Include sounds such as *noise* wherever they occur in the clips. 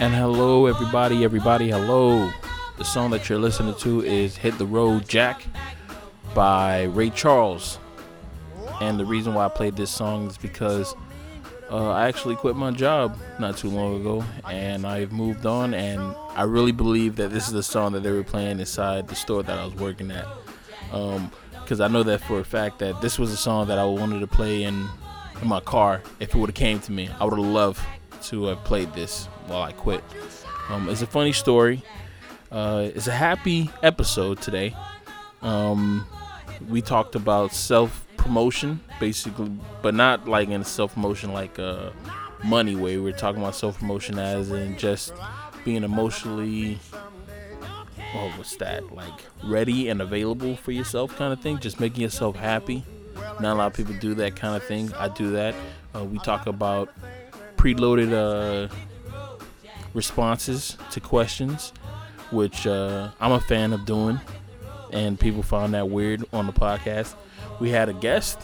And hello, everybody, everybody, hello. The song that you're listening to is Hit the Road Jack by Ray Charles. And the reason why I played this song is because uh, I actually quit my job not too long ago and I've moved on. And I really believe that this is the song that they were playing inside the store that I was working at. Because I know that for a fact that this was a song that I wanted to play in, in my car if it would have came to me. I would have loved to have played this while I quit. Um, it's a funny story. Uh, it's a happy episode today. Um, we talked about self promotion, basically, but not like in self promotion like a money way. We're talking about self promotion as in just being emotionally, oh, what's that? Like ready and available for yourself, kind of thing. Just making yourself happy. Not a lot of people do that kind of thing. I do that. Uh, we talk about preloaded uh, responses to questions, which uh, I'm a fan of doing, and people found that weird on the podcast. We had a guest.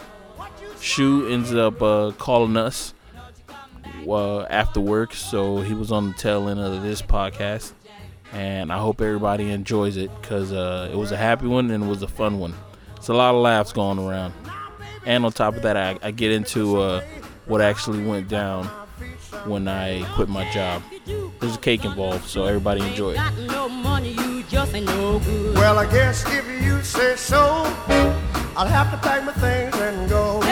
Shu ends up uh, calling us uh, after work, so he was on the tail end of this podcast, and I hope everybody enjoys it because uh, it was a happy one and it was a fun one. It's a lot of laughs going around, and on top of that, I, I get into uh, what actually went down when I quit my job. There's a cake involved, so everybody enjoy it. Got no money, you just ain't no good. Well, I guess if you say so, I'll have to pack my things and go.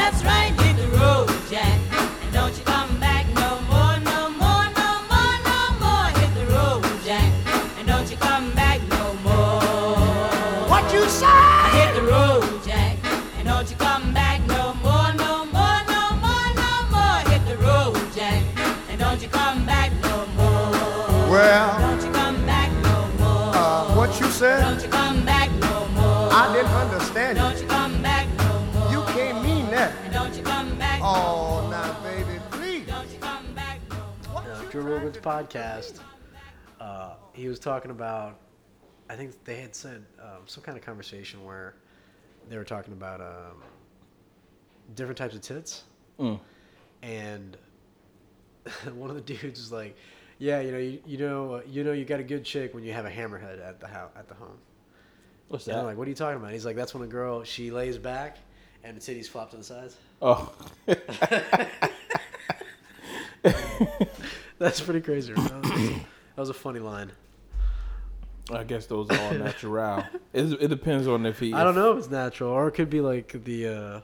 Well, Don't you come back no more. uh, what you said? Don't you come back no more. I didn't understand Don't you. you come back no more. You can't mean that. And don't you come back no Oh, now, baby, please. Don't you come back no more. uh, Joe Rogan's podcast, uh, he was talking about, I think they had said um, some kind of conversation where they were talking about um, different types of tits, Mm. and *laughs* one of the dudes was like, "Yeah, you know, you, you know, uh, you know, you got a good chick when you have a hammerhead at the house at the home." What's And I'm that? like, "What are you talking about?" He's like, "That's when a girl she lays back and the titties flop to the sides." Oh, *laughs* That's pretty crazy. That was, that was a funny line. I guess those are all natural. It, it depends on if he. I don't know if it's natural or it could be like the. Uh,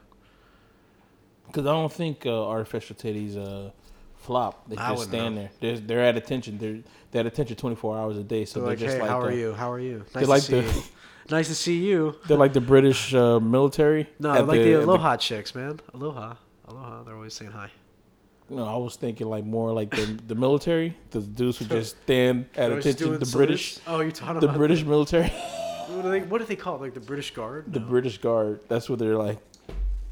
Because I don't think uh, artificial titties uh, flop. They I just stand know. there. They're, they're at attention. They're they're at attention 24 hours a day. So they're they're, like, just hey, like how the, are you? How are you? Nice like to the- see you. *laughs* Nice to see you. They're like the British uh, military. No, like the, at aloha chicks, man. Aloha, aloha. They're always saying hi. No, I was thinking like more like the the military. The dudes who just *laughs* stand at attention. The salutes. British, Oh, you're talking about the British military, *laughs* What do they? What do they call it? Like the British Guard? the No. British Guard. That's what they're like.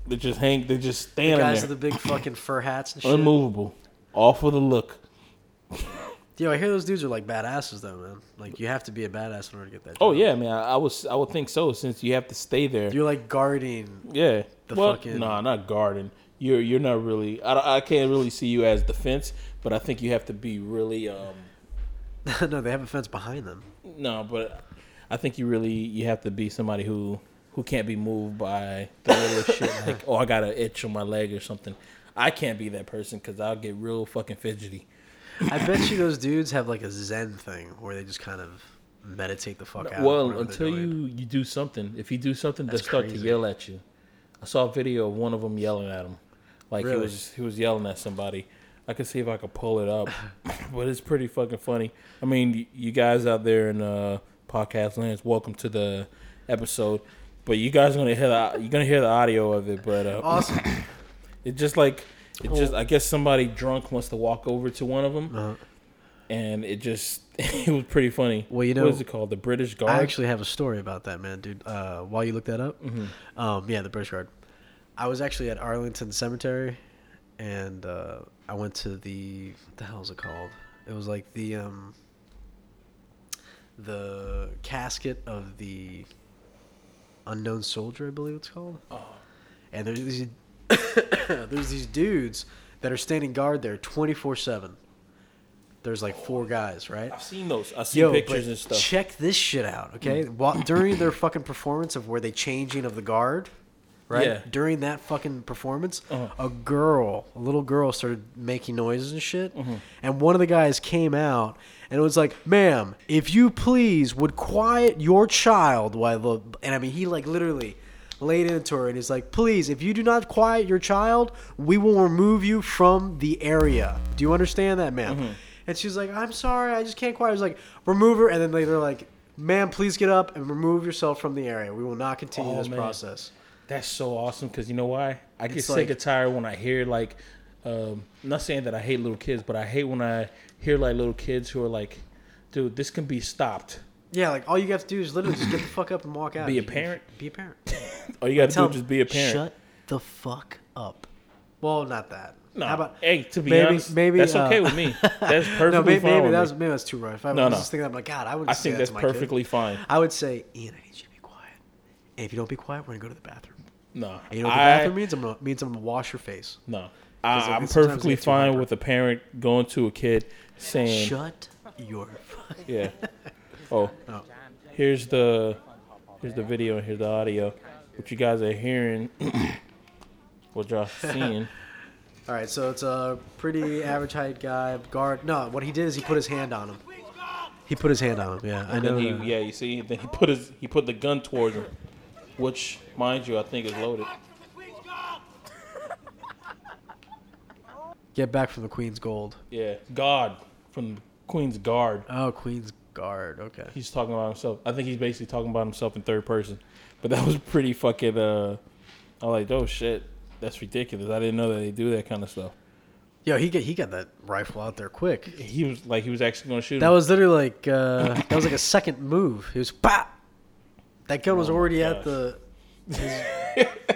They just hang. They just stand. The guys there, with the big fucking fur hats and *clears throat* shit. unmovable, all for the look. Yo, I hear those dudes are like badasses though, man. Like you have to be a badass in order to get that. Job. Oh yeah, man. I, I was. I would think so since you have to stay there. You're like guarding. Yeah. The well, fucking- nah, not guarding. You're you're not really. I, I can't really see you as defense, but I think you have to be really. um *laughs* no, they have a fence behind them. No, but I think you really you have to be somebody who who can't be moved by the little shit *laughs* like oh I got an itch on my leg or something. I can't be that person because I'll get real fucking fidgety. I bet you those dudes have like a Zen thing where they just kind of meditate the fuck out. well, until you you do something. If you do something, they start to yell at you. I saw a video of one of them yelling at him, like he was he was yelling at somebody. I could see if I could pull it up, *laughs* but it's pretty fucking funny. I mean, you guys out there in uh, podcast lands, welcome to the episode. But you guys are gonna hear the you're gonna hear the audio of it. But uh, awesome. *laughs* it just like it just I guess somebody drunk wants to walk over to one of them, Uh, and it just *laughs* it was pretty funny. Well, you know, what is it called? The British Guard. I actually have a story about that, man, dude. Uh, while you look that up, Mm-hmm. um, yeah, the British Guard. I was actually at Arlington Cemetery, and uh, I went to the what the hell is it called? It was like the um, the casket of the unknown soldier, I believe it's called. Oh. And there's these *coughs* there's these dudes that are standing guard there 24 seven. There's like four guys, right? I've seen those. I've seen Yo, pictures and stuff. check this shit out, okay? While, during their fucking performance of where they changing of the guard, right? Yeah. During that fucking performance, Uh-huh. a girl, a little girl, started making noises and shit, Mm-hmm. and one of the guys came out and it was like, "Ma'am, if you please would quiet your child while the," and I mean, he like literally laid into her and he's like, "Please, if you do not quiet your child, we will remove you from the area. Do you understand that, madam Mm-hmm. And she's like, "I'm sorry, I just can't quiet." I was like, "Remove her," and then they- they're like, "Ma'am, please get up and remove yourself from the area. We will not continue Oh, this man. process." That's so awesome because you know why? I get It's sick like- and tired when I hear like, um, not saying that I hate little kids, but I hate when I hear like little kids who are like, dude, this can be stopped. Yeah, like all you have to do is literally just get the fuck up and walk out. Be a parent. Be a parent. *laughs* All you got to do is just be a parent. Shut the fuck up. Well, not that. no, How about hey, to be maybe- honest, maybe, that's okay uh, with me. *laughs* That's perfectly no, maybe, fine maybe with that's maybe that's too rough. I No, was no. just thinking, I'm like, God, I would. I say think that that's my kid. perfectly fine. I would say, Ian, I need you to be quiet. And if you don't be quiet, we're gonna go to the bathroom. No, And you know what the I, bathroom means? I'm gonna means I'm gonna wash your face. No. I, I'm perfectly fine with a parent going to a kid saying, Shut your. fuck- Yeah. *laughs* Oh, Oh. here's the here's the video and here's the audio. What you guys are hearing, *coughs* what y'all seeing. *laughs* All right, so it's a pretty average height guy, guard. No, what he did is he put his hand on him. He put his hand on him. Yeah, I know. he, yeah, you see, then he put his he put the gun towards him, which, mind you, I think is loaded. Get back from the Queen's Guard. Yeah, God from the Queen's Guard. Oh, Queen's Guard. Okay. He's talking about himself. I think he's basically talking about himself in third person. But that was pretty fucking. Uh, I was like, oh shit, that's ridiculous. I didn't know that they do that kind of stuff. Yo, he got he got that rifle out there quick. He was like, he was actually going to shoot. That him. was literally like uh, that was like a second move. He was pop. That gun was Oh my already at the. At *laughs*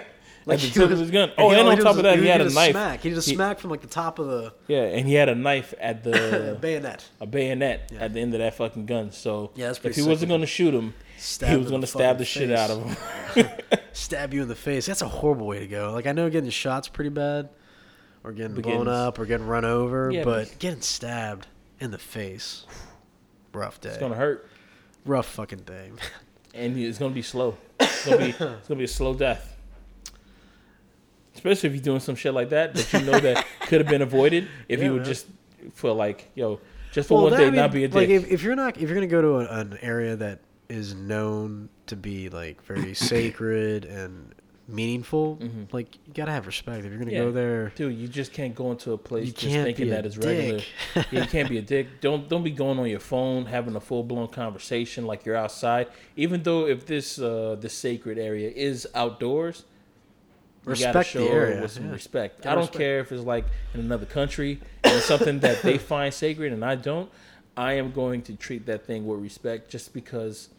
the he of was- his gun. Oh, and all on top of that, he had did a knife. Smack. He did a He- smack from like the top of the Yeah, and he had a knife at the *laughs* bayonet. a bayonet Yeah. at the end of that fucking gun. So Yeah, that's if he sick wasn't going to shoot him, Stab he was going to stab the shit out of him. *laughs* *laughs* Stab you in the face. That's a horrible way to go. Like I know getting shots pretty bad, or getting But blown up, or getting run over, Yeah, but but- getting stabbed in the face, rough day. it's going to hurt, rough fucking day. and it's going to be slow. It's going to be it's going to be a slow death. Especially if you're doing some shit like that that you know that *laughs* could have been avoided if Yeah, you would man. just for like yo just for Well, one that- day I mean, not be a dick. Like if, if you're not if you're gonna go to a, an area that is known to be like very *coughs* sacred and meaningful, like you gotta have respect. If you're gonna Mm-hmm. Yeah. go there, Dude, you just can't go into a place You just thinking that it's regular. yeah, you can't be a *laughs* dick. Don't don't be going on your phone having a full blown conversation like you're outside. Even though if this uh this sacred area is outdoors, Respect the area, with some yeah. respect. Gotta I don't respect. care if it's like in another country and it's something that they *laughs* find sacred and I don't. I am going to treat that thing with respect just because.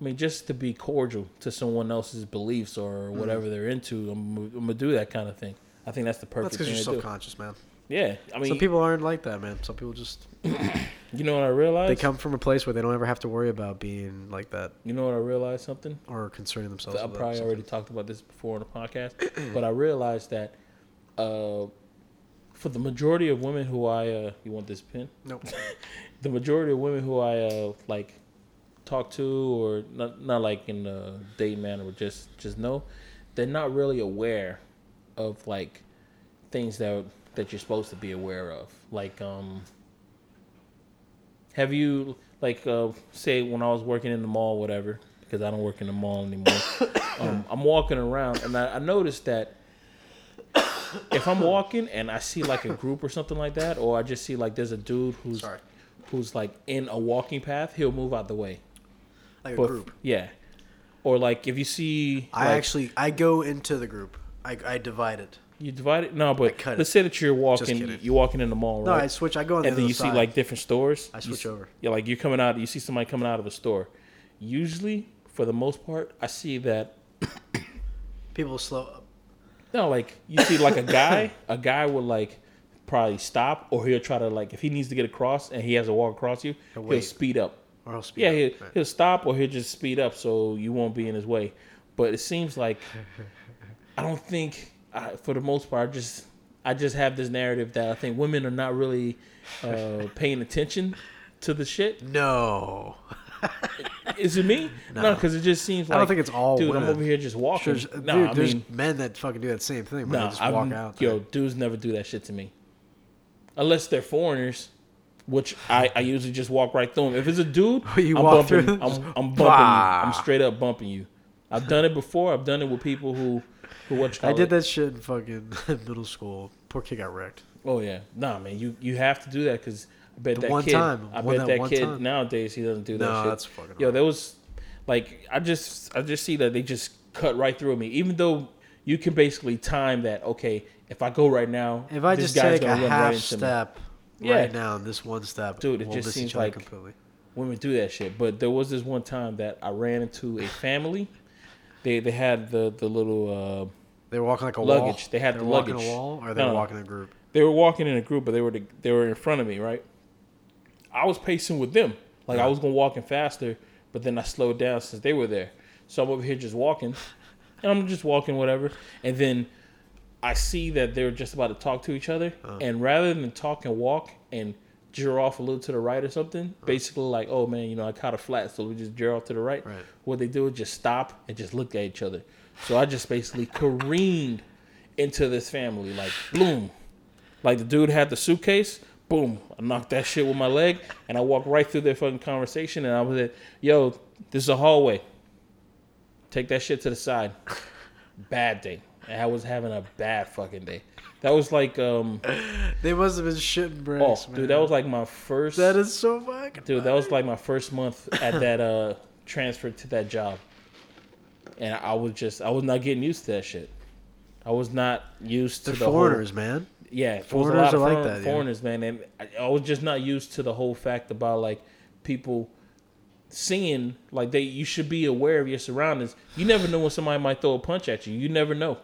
I mean, just to be cordial to someone else's beliefs or Mm-hmm. whatever they're into, I'm, I'm gonna do that kind of thing. I think that's the perfect. that's because you're to do. man. Yeah, I mean, Some people aren't like that, man. Some people just *coughs* you know what I realized? they come from a place where they don't ever have to worry about being like that you know what I realized? Something. or concerning themselves. I probably already talked about this before on the podcast, *coughs* but I realized that uh, for the majority of women who I, uh, you want this pin? Nope. *laughs* The majority of women who I uh, like talk to, or not, not like in a date manner, but just just know, they're not really aware of like things that that you're supposed to be aware of. Like, um, have you like uh, say when I was working in the mall, whatever? Because I don't work in the mall anymore. *coughs* um, I'm walking around and I, I noticed that *coughs* if I'm walking and I see like a group or something like that, or I just see like there's a dude who's Sorry. who's like in a walking path, he'll move out the way. Like a group. Yeah. Or like if you see I like, actually I go into the group. I, I divide it. You divide it. No, but cut let's say that you're walking you're walking in the mall, right? No, right? I switch. I go on the and then other you see like different stores. I You switch s- over. Yeah, like you're coming out. You see somebody coming out of a store. Usually, for the most part, I see that. *coughs* people slow up. No, like you see, like a guy, *coughs* a guy will like probably stop, or he'll try to like if he needs to get across and he has to walk across you, He'll he'll speed up. Or I'll speed Yeah, up. he'll, Right. he'll stop or he'll just speed up so you won't be in his way. But it seems like *laughs* I don't think, I, for the most part, I just I just have this narrative that I think women are not really uh, *laughs* paying attention to the shit. No. Is it me? No, because it just seems like I don't think it's all Dude, I'm over here just walking. Sure, no, dude, I there's mean, men that fucking do that same thing. No, they just walk I'm, out. yo, there. dudes never do that shit to me, unless they're foreigners. Which I, I usually just walk right through them. If it's a dude, *laughs* You I'm walk bumping. through I'm. I'm bumping Bah. you. I'm straight up bumping you. I've done it before. I've done it with people who what I did it? that shit in fucking *laughs* middle school. Poor kid got wrecked. Oh yeah, nah, man. You you have to do that because I bet The that one kid. time, I bet that that kid time. nowadays he doesn't do that No, shit. that's fucking Yo, hard. there was like I just I just see that they just cut right through me. Even though you can basically time that. Okay, if I go right now, If I this just guy's take a half right step Yeah. right now, this one step, Dude, it just seems like- completely. women do that shit. But there was this one time that I ran into a family. They they had the the little uh, They were walking like a wall. They had They the were walking a wall, or they No, were walking in a group. they were walking in a group, but they were the, they were in front of me, right? I was pacing with them, like I was gonna walking faster, but then I slowed down since they were there. So I'm over here just walking, and I'm just walking whatever, and then I see that they're just about to talk to each other, Uh. and rather than talk and walk and jur off a little to the right or something, basically like, oh man, you know, I caught a flat, so we just jur off to the right. Right. What they do is just stop and just look at each other. So I just basically careened into this family, like boom, like the dude had the suitcase, boom, I knocked that shit with my leg, and I walked right through their fucking conversation, and I was like, yo, this is a hallway. Take that shit to the side. Bad day. And I was having a bad fucking day. That was like, um, They must have been shitting oh, man. dude, that was like my first. that is so fucking. Dude, that was like my first month at that uh transfer to that job. And I was just I was not getting used to that shit. I was not used to They're the whole- foreigners, man. yeah, it was a Foreigners are like foreign- that, yeah. Foreigners, man, and I, I was just not used to the whole fact about like people seeing like they. You should be aware of your surroundings. You never know when somebody might throw a punch at you. You never know.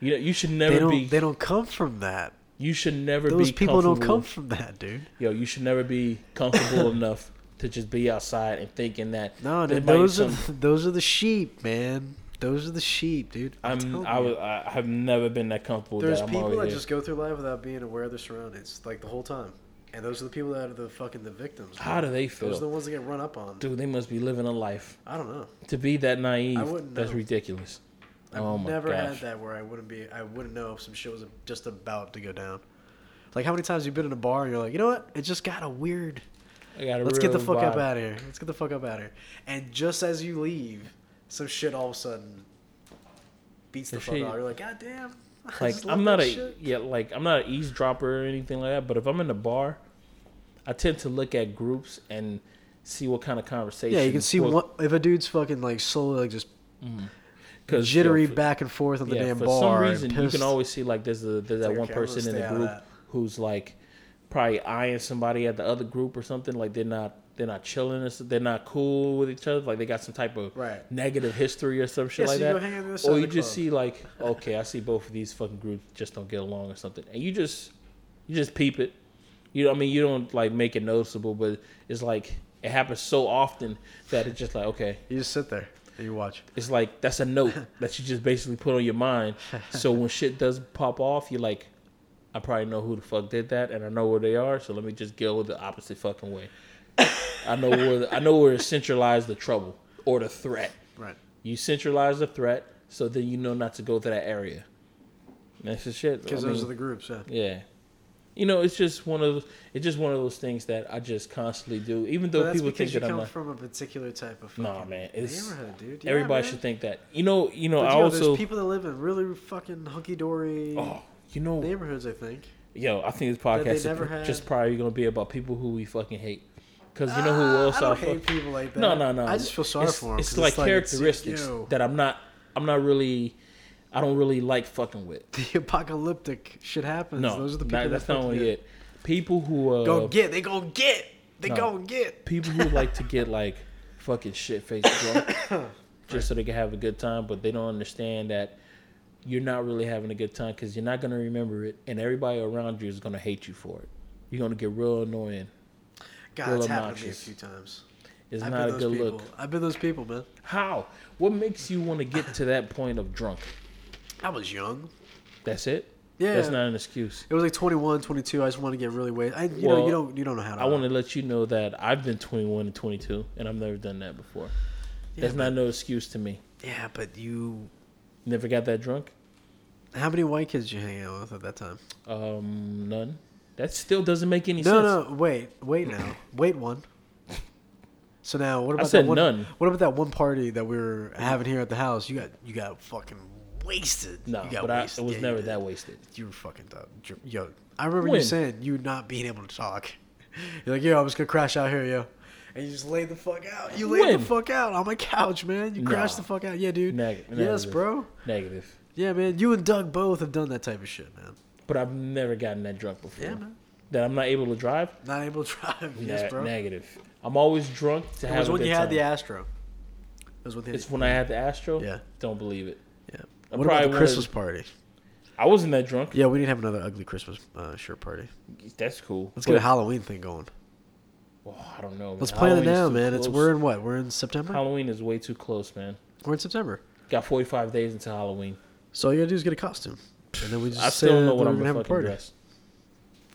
You know, you should never don't. be. They don't come from that. You should never Those be. people don't come from that, dude. Yo, you should never be comfortable *coughs* enough to just be outside and thinking that. No, dude, those are *laughs* those are the sheep, man. Those are the sheep, dude. I'm, I'm I, was, I have never been that comfortable. There's that people that here. just go through life without being aware of their surroundings, like the whole time. And those are the people that are the fucking the victims. How do they feel? Those are the ones that get run up on. dude? They must be living a life I don't know. to be that naive. I wouldn't That's ridiculous. I've oh never gosh. had that where I wouldn't be. I wouldn't know if some shit was just about to go down. Like how many times you've been in a bar and you're like, you know what? It just got a weird. I got a Let's get the fuck up out of here. Let's get the fuck up out of here. And just as you leave, some shit all of a sudden beats the The fuck shit- out. You're like, God damn. Like I'm not a shit." yeah, like I'm not an eavesdropper or anything like that. But if I'm in a bar, I tend to look at groups and see what kind of conversation. Yeah, you can see what, what if a dude's fucking like slowly like just mm-hmm. Cause, jittery yo, for- back and forth on the yeah, damn for bar. some reason you can always see like there's a there's that one okay, I'm gonna person in the group who's like probably eyeing somebody at the other group or something. Like they're not they're not chilling. or so- They're not cool with each other. Like they got some type of Right. negative history or some shit Yeah, like so that. go hang out on the other side or you just club. see like okay, I see both of these fucking groups just don't get along or something, and you just you just peep it. You know, I mean, you don't like make it noticeable, but it's like it happens so often that it's just like okay, You just sit there you watch. it's like that's a note *laughs* that you just basically put on your mind. So when shit does pop off, you're like, I probably know who the fuck did that, and I know where they are. So let me just go the opposite fucking way. I know where the, I know where to centralize the trouble or the threat. Right. You centralize the threat, so then you know not to go to that area. And That's the shit. Because I those mean, are the groups. Yeah. yeah. You know, it's just one of those, it's just one of those things that I just constantly do, even though that's people because think you that I'm come not. from a particular type of Nah, fucking man, it's- neighborhood, dude. Yeah, Everybody man. should think that. You know, you know. But, I yo, also. there's people that live in really fucking hunky dory Oh, you know, neighborhoods. I think. yo, I think this podcast is just probably gonna be about people who we fucking hate. Cause you know who Ah, else I fuck- hate people like that. No, no, no. I just feel sorry it's, for them. It's like characteristics yo, that I'm not. I'm not really. I don't really like fucking with. *laughs* the apocalyptic shit happens. No, those are the people that, that that's not only it. People who uh, Go get. They go get. They No. go get. people who like to get like fucking shit faced drunk *coughs* just so they can have a good time, but they don't understand that you're not really having a good time because you're not gonna remember it, and everybody around you is gonna hate you for it. You're gonna get real annoying. God, Real it's happened to me a few times. It's I've not a good people. look. I've been those people, man. How? What makes you want to get to that point of drunk? I was young. That's it. Yeah. That's not an excuse. It was like 21, 22. I just want to get really wasted. I, you Well, know, you don't, you don't know how to. I want to let you know that I've been 21 and 22, and I've never done that before. That's Yeah, not no excuse to me. Yeah, but you. Never got that drunk. How many white kids did you hang out with at that time? Um, none. That still doesn't make any No, sense. no, no, wait, wait now, wait one. So now, what about that one, none. What about that one party that we were having here at the house? You got, you got fucking wasted. No, but I, it was Yeah, never that wasted. You were fucking dumb. Yo, I remember When? you saying you not being able to talk. *laughs* You're like, yo, I was gonna crash out here, yo. And you just laid the fuck out. You laid When? the fuck out on my couch, man. You crashed the fuck out. Yeah, dude. Neg- yes, negative. bro. Negative. Yeah, man. You and Doug both have done that type of shit, man. But I've never gotten that drunk before. Yeah, man. That I'm not able to drive. Not able to drive. Ne- yes, bro. negative. I'm always drunk to It have was a when you had time. the Astro. It was when It's when I had the Astro. Yeah. Don't believe it. I What about the Christmas was- party? I wasn't that drunk. Yeah, we didn't have another ugly Christmas uh, shirt party. That's cool. Let's get a Halloween thing going. Oh, I don't know. Man. Let's plan it Halloween now, man. It's we're in what? We're in September. Halloween is way too close, man. We're in September. Got 45 days until Halloween. So all you gotta do is get a costume, and then we just I still don't know what I'm gonna gonna have a party. dress.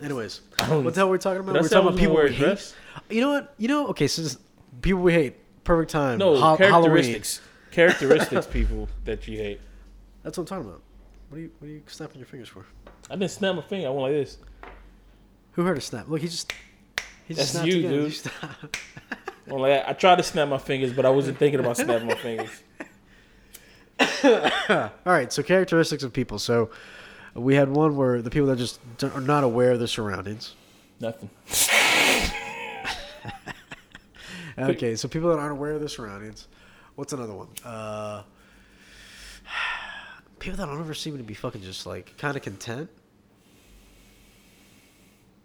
Anyways, *laughs* what the hell are we talking about we're talking about people we hate. You know what? You know, okay, so this, people we hate. Perfect time. No, Ha- characteristics. Characteristics, *laughs* people that you hate. That's what I'm talking about. What are you? What are you snapping your fingers for? I didn't snap my finger. I went like this. Who heard a snap? Look, he just. He just That's snapped you, again. dude. *laughs* I like I tried to snap my fingers, but I wasn't thinking about snapping my fingers. *coughs* All right, so characteristics of people. So we had one where the people that just are not aware of their surroundings. Nothing. *laughs* Okay, so people that aren't aware of their surroundings. What's another one? Uh, people that don't ever seem to be fucking just like kind of content.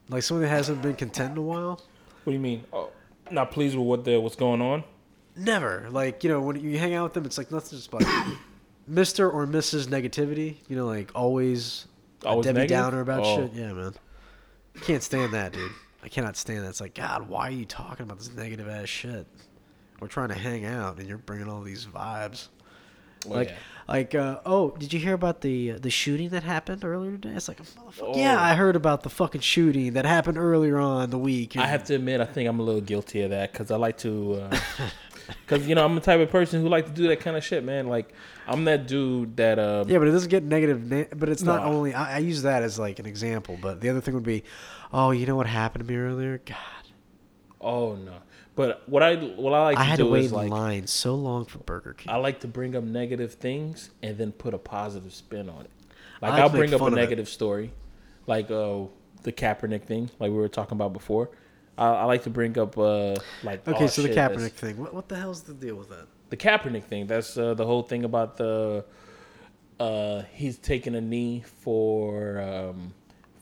Like someone that hasn't been content in a while. What do you mean? Oh, not pleased with what the what's going on? Never. Like you know when you hang out with them, it's like nothing just like *coughs* Mister or Mrs. Negativity. You know, like always, a Always Debbie negative? Downer about Oh. shit. Yeah, man. Can't stand that, dude. I cannot stand that. It's like God, why are you talking about this negative ass shit? We're trying to hang out, and you're bringing all these vibes. Well, like, yeah. Like, uh, oh, did you hear about the the shooting that happened earlier today? It's like. Oh. Yeah, I heard about the fucking shooting that happened earlier on the week. I have to admit, I think I'm a little guilty of that because I like to, *laughs* because you know I'm the type of person who like to do that kind of shit, man. Like I'm that dude that, uh, Yeah, but it doesn't get negative. Na- but it's not No. only. I, I use that as like an example. But the other thing would be, oh, you know what happened to me earlier? God, oh no. But what I what I like I to had to do wait is in like line so long for Burger King. I like to bring up negative things and then put a positive spin on it. Like I like I'll bring up a fun it. negative story, like uh, the Kaepernick thing, like we were talking about before. I, I like to bring up uh, like okay, oh, so the shit, Kaepernick thing. What, what the hell's the deal with that? the Kaepernick thing. That's uh, the whole thing about the uh, he's taking a knee for um,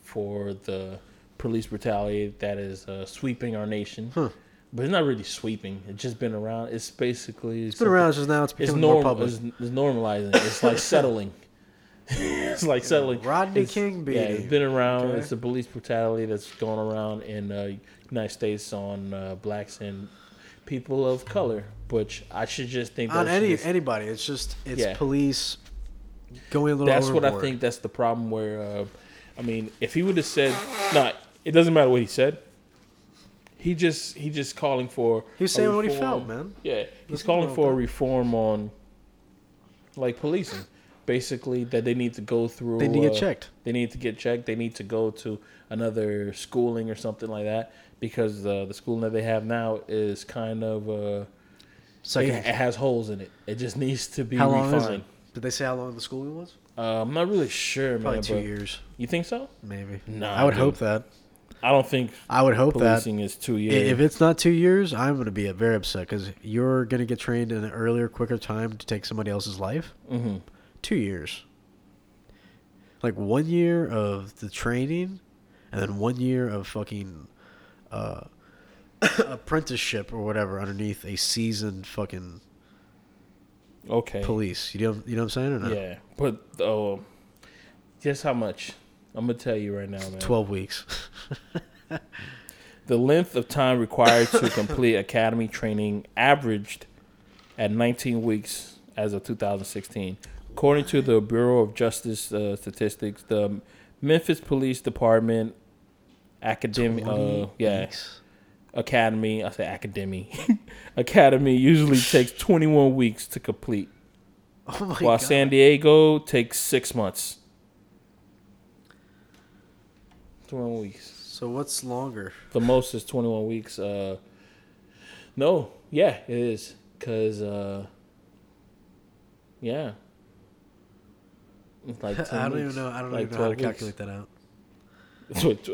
for the police brutality that is uh, sweeping our nation. But it's not really sweeping. It's just been around. It's basically It's been around just now. It's It's becoming more public. It's, it's normalizing. It's like *laughs* settling. it's like settling. Rodney It's- King Yeah, it's been around. Okay. It's the police brutality that's going around in uh, United States on uh, blacks and people of color. Which I should just think on any just- anybody. It's just it's Yeah. police going a little. that's what I think. That's the problem. Where uh, I mean, if he would have said, "No, it doesn't matter what he said." He just he just calling for. he's saying what he felt, man. Yeah, he's calling for a reform on, like policing, basically that they need to go through. They need to get uh, checked. They need to get checked. They need to go to another schooling or something like that because uh, the schooling that they have now is kind of uh, it, Second. it has holes in it. It just needs to be How long is it? Did they say how long the schooling was? Uh, I'm not really sure, Probably man. two years, You think so? maybe. Nah, I would dude. hope that. I don't think I would hope that. policing is two years. If it's not two years, I'm going to be very upset because you're going to get trained in an earlier, quicker time to take somebody else's life. hmm Two years. Like one year of the training, and then one year of fucking uh, *coughs* apprenticeship or whatever underneath a seasoned fucking Okay. police. You know, you know what I'm saying? Or not? Yeah, but oh, guess how much? I'm gonna tell you right now, man. Twelve weeks. The length of time required to complete academy training averaged at 19 weeks as of 2016. According to the Bureau of Justice uh, Statistics, the Memphis Police Department Academy. Uh, yeah, weeks. Academy. I say Academy. *laughs* Academy usually *laughs* takes 21 weeks to complete, Oh my while god. San Diego takes six months. 21 weeks. so what's longer? The most is 21 weeks. Uh, no, yeah, it is. Cause uh, yeah, it's like *laughs* 10 I don't weeks, even know. I don't like even know how to 12 weeks. calculate that out.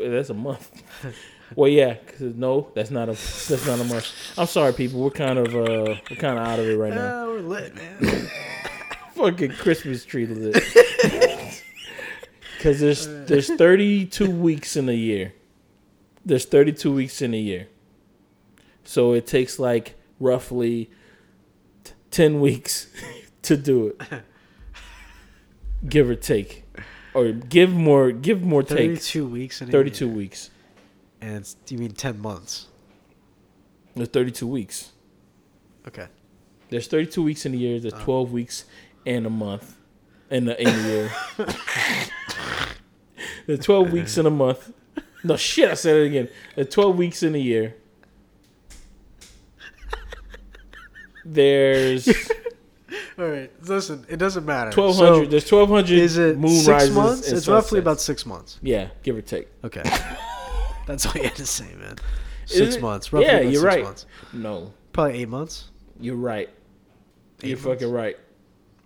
*laughs* That's a month. *laughs* well, yeah, 'cause no, that's not a that's not a month. I'm sorry, people. We're kind of uh we're kind of out of it right now. Ah, we're lit, man. Fucking Christmas tree lit. Because there's there's 32 *laughs* weeks in a year. There's 32 weeks in a year. So it takes like roughly t- 10 weeks *laughs* to do it. *laughs* Give or take. Or give more give more take. Thirty-two weeks in a 32 year. weeks. and it's you mean ten months? There's 32 weeks. Okay. There's 32 weeks in a year. There's uh. 12 weeks in a month. In the, in a year. the 12 weeks in a month. No shit, I said it again. The 12 weeks in a year. There's *laughs* All right. Listen, it doesn't matter. 1200. So, there's 1200 is it moon six rises. months? It's roughly about six months. yeah, give or take. Okay. *laughs* That's all you had to say, man. Six it? months. Roughly Yeah, you're right. Months. No, Probably eight months. you're right. You're Eight fucking right,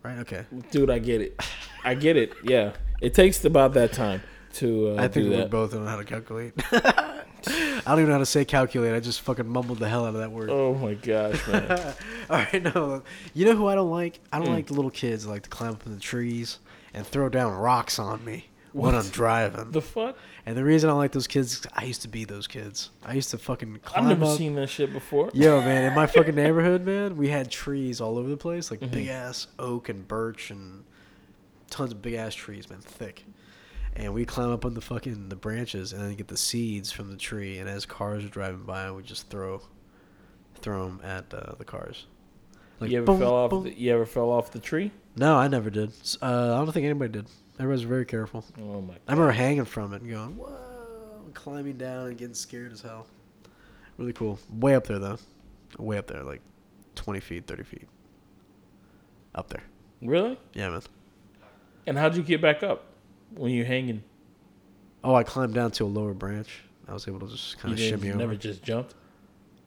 Right. Okay. dude. I get it. I get it. Yeah, it takes about that time to uh, I think do we that. both know how to calculate. *laughs* I don't even know how to say calculate. I just fucking mumbled the hell out of that word. Oh my gosh, man. *laughs* All right, no. You know who I don't like? I don't Mm. like the little kids that like to climb up in the trees and throw down rocks on me when I'm driving. the fuck? And the reason I like those kids, I used to be those kids. I used to fucking climb up. I've never up. seen that shit before. Yo, man, in my fucking neighborhood, man, we had trees all over the place, like Mhm. big ass oak and birch and tons of big ass trees, man, thick. And we climb up on the fucking the branches and then get the seeds from the tree. And as cars are driving by, we just throw, throw them at uh, the cars. Like, you ever boom, fell off? boom. The, you ever fell off the tree? No, I never did. Uh, I don't think anybody did. Everybody's very careful. Oh my! I remember hanging from it and going, whoa, climbing down and getting scared as hell. Really cool. Way up there, though. Way up there, like 20 feet, 30 feet. Up there. Really? Yeah, man. And how'd you get back up when you're hanging? Oh, I climbed down to a lower branch. I was able to just kind of shimmy you over. never just jumped.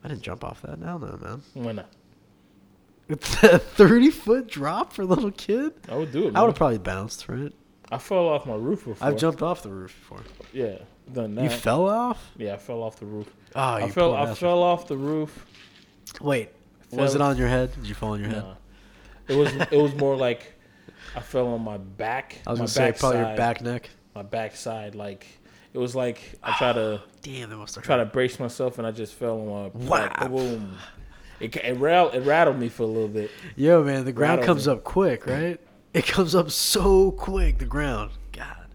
I didn't jump off that. Hell no, man. Why not? It's *laughs* a 30 foot drop for a little kid? I would do it. I would have probably bounced, right? I fell off my roof before. I've jumped off the roof before. Yeah, done that. You fell off? yeah, I fell off the roof. Oh, I you fell. poor I bastard. fell off the roof. Wait, was it on your head? Did you fall on your head? Nah. It was. it was more like I fell on my back. I was my gonna say probably your backside- back neck. My backside, like it was like I try to ah, Damn, that must have try hurt. to brace myself, and I just fell on my back. Wow. Boom. It ca- it, rattled, it rattled me for a little bit. Yo, man, the ground Rattled comes me. up quick, right? It comes up so quick. The ground, God,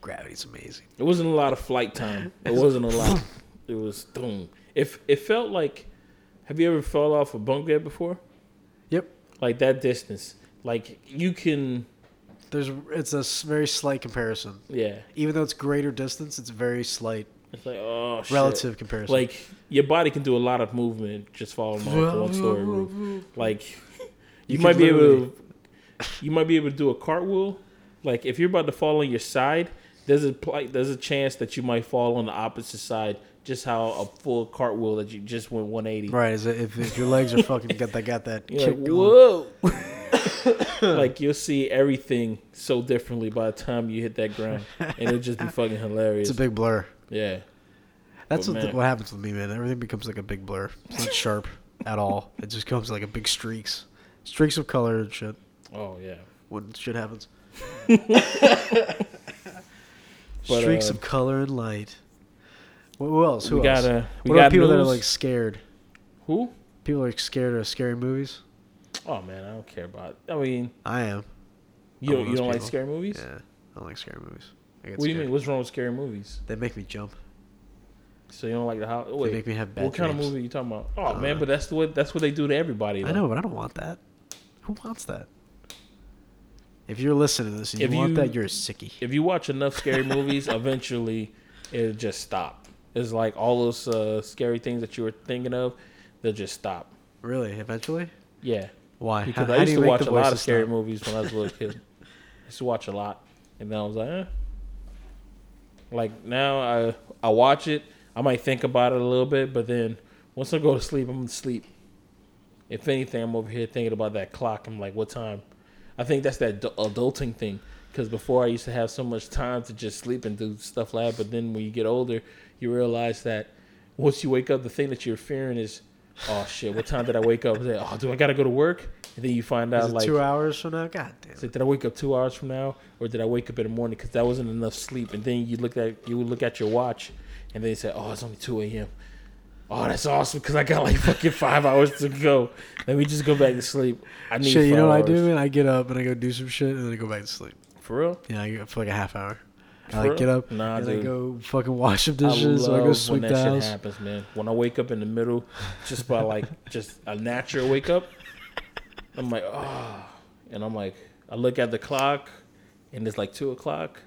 gravity's amazing. It wasn't a lot of flight time. It wasn't a lot. *laughs* It was boom. If it felt like, have you ever fell off a bunk bed before? Yep. Like that distance. Like you can, There's, it's a very slight comparison. yeah. Even though it's greater distance, it's very slight It's like oh shit. relative comparison. Like your body can do a lot of movement just falling off *laughs* one story roof. Like you, You might be able to, you might be able to do a cartwheel. Like if you're about to fall on your side, there's a there's a chance that you might fall on the opposite side. Just how a full cartwheel that you just went 180. right? Is it, if, if your legs are fucking got that got that *laughs* like, whoa. *coughs* like you'll see everything so differently by the time you hit that ground, and it'll just be fucking hilarious. It's a big blur. yeah. That's what, the, what happens with me, man. Everything becomes like a big blur. It's not sharp at all. It just comes like a big streaks, streaks of color and shit. Oh yeah. When shit happens. *laughs* *laughs* But, streaks uh, of color and light. Wh- Who else? Who we else? got a we what got about people that are like scared? who? People are scared of scary movies. Oh man, I don't care about. I mean, I am. you don't you don't like scary movies? Yeah, I don't like scary movies. I get What do you mean? What's wrong with scary movies? They make me jump. So you don't like the house? They Wait, make me have bad what kind of movie are you talking about? Oh Uh, man, but that's what that's what they do to everybody. I know, but I don't want that. Who wants that? If you're listening to this and you If want you- that, you're a sickie. if you watch enough scary movies, *laughs* eventually it'll just stop. It's like all those uh, scary things that you were thinking of, they'll just stop. Really? Eventually? Yeah, Why? because how, I used to watch a lot of scary stop? movies when I was a little kid. *laughs* I used to watch a lot, and then I was like, eh. like now I I watch it. I might think about it a little bit, but then once I go to sleep, I'm gonna sleep. If anything, I'm over here thinking about that clock. I'm like, what time? I think that's that adulting thing. Because before I used to have so much time to just sleep and do stuff like that, but then when you get older, you realize that once you wake up, the thing that you're fearing is, oh shit, what time did I wake up? Like, oh, do I gotta go to work? And then you find out like, two hours from now? God damn. it's like, did I wake up two hours from now, or did I wake up in the morning because that wasn't enough sleep? And then you look at you would look at your watch, and then you say, oh, it's only two a.m. Oh, that's awesome because I got like fucking five hours to go. Let me just go back to sleep. I need Shit, you know what I do, man? I get up and I go do some shit and then I go back to sleep. for real. Yeah, I get for like a half hour. I like real? get up Nah, and I dude. go fucking wash some I dishes love or I go when that the shit happens, man. When I wake up in the middle, just by like *laughs* just a natural wake up, I'm like, oh, and I'm like, I look at the clock, and it's like two o'clock.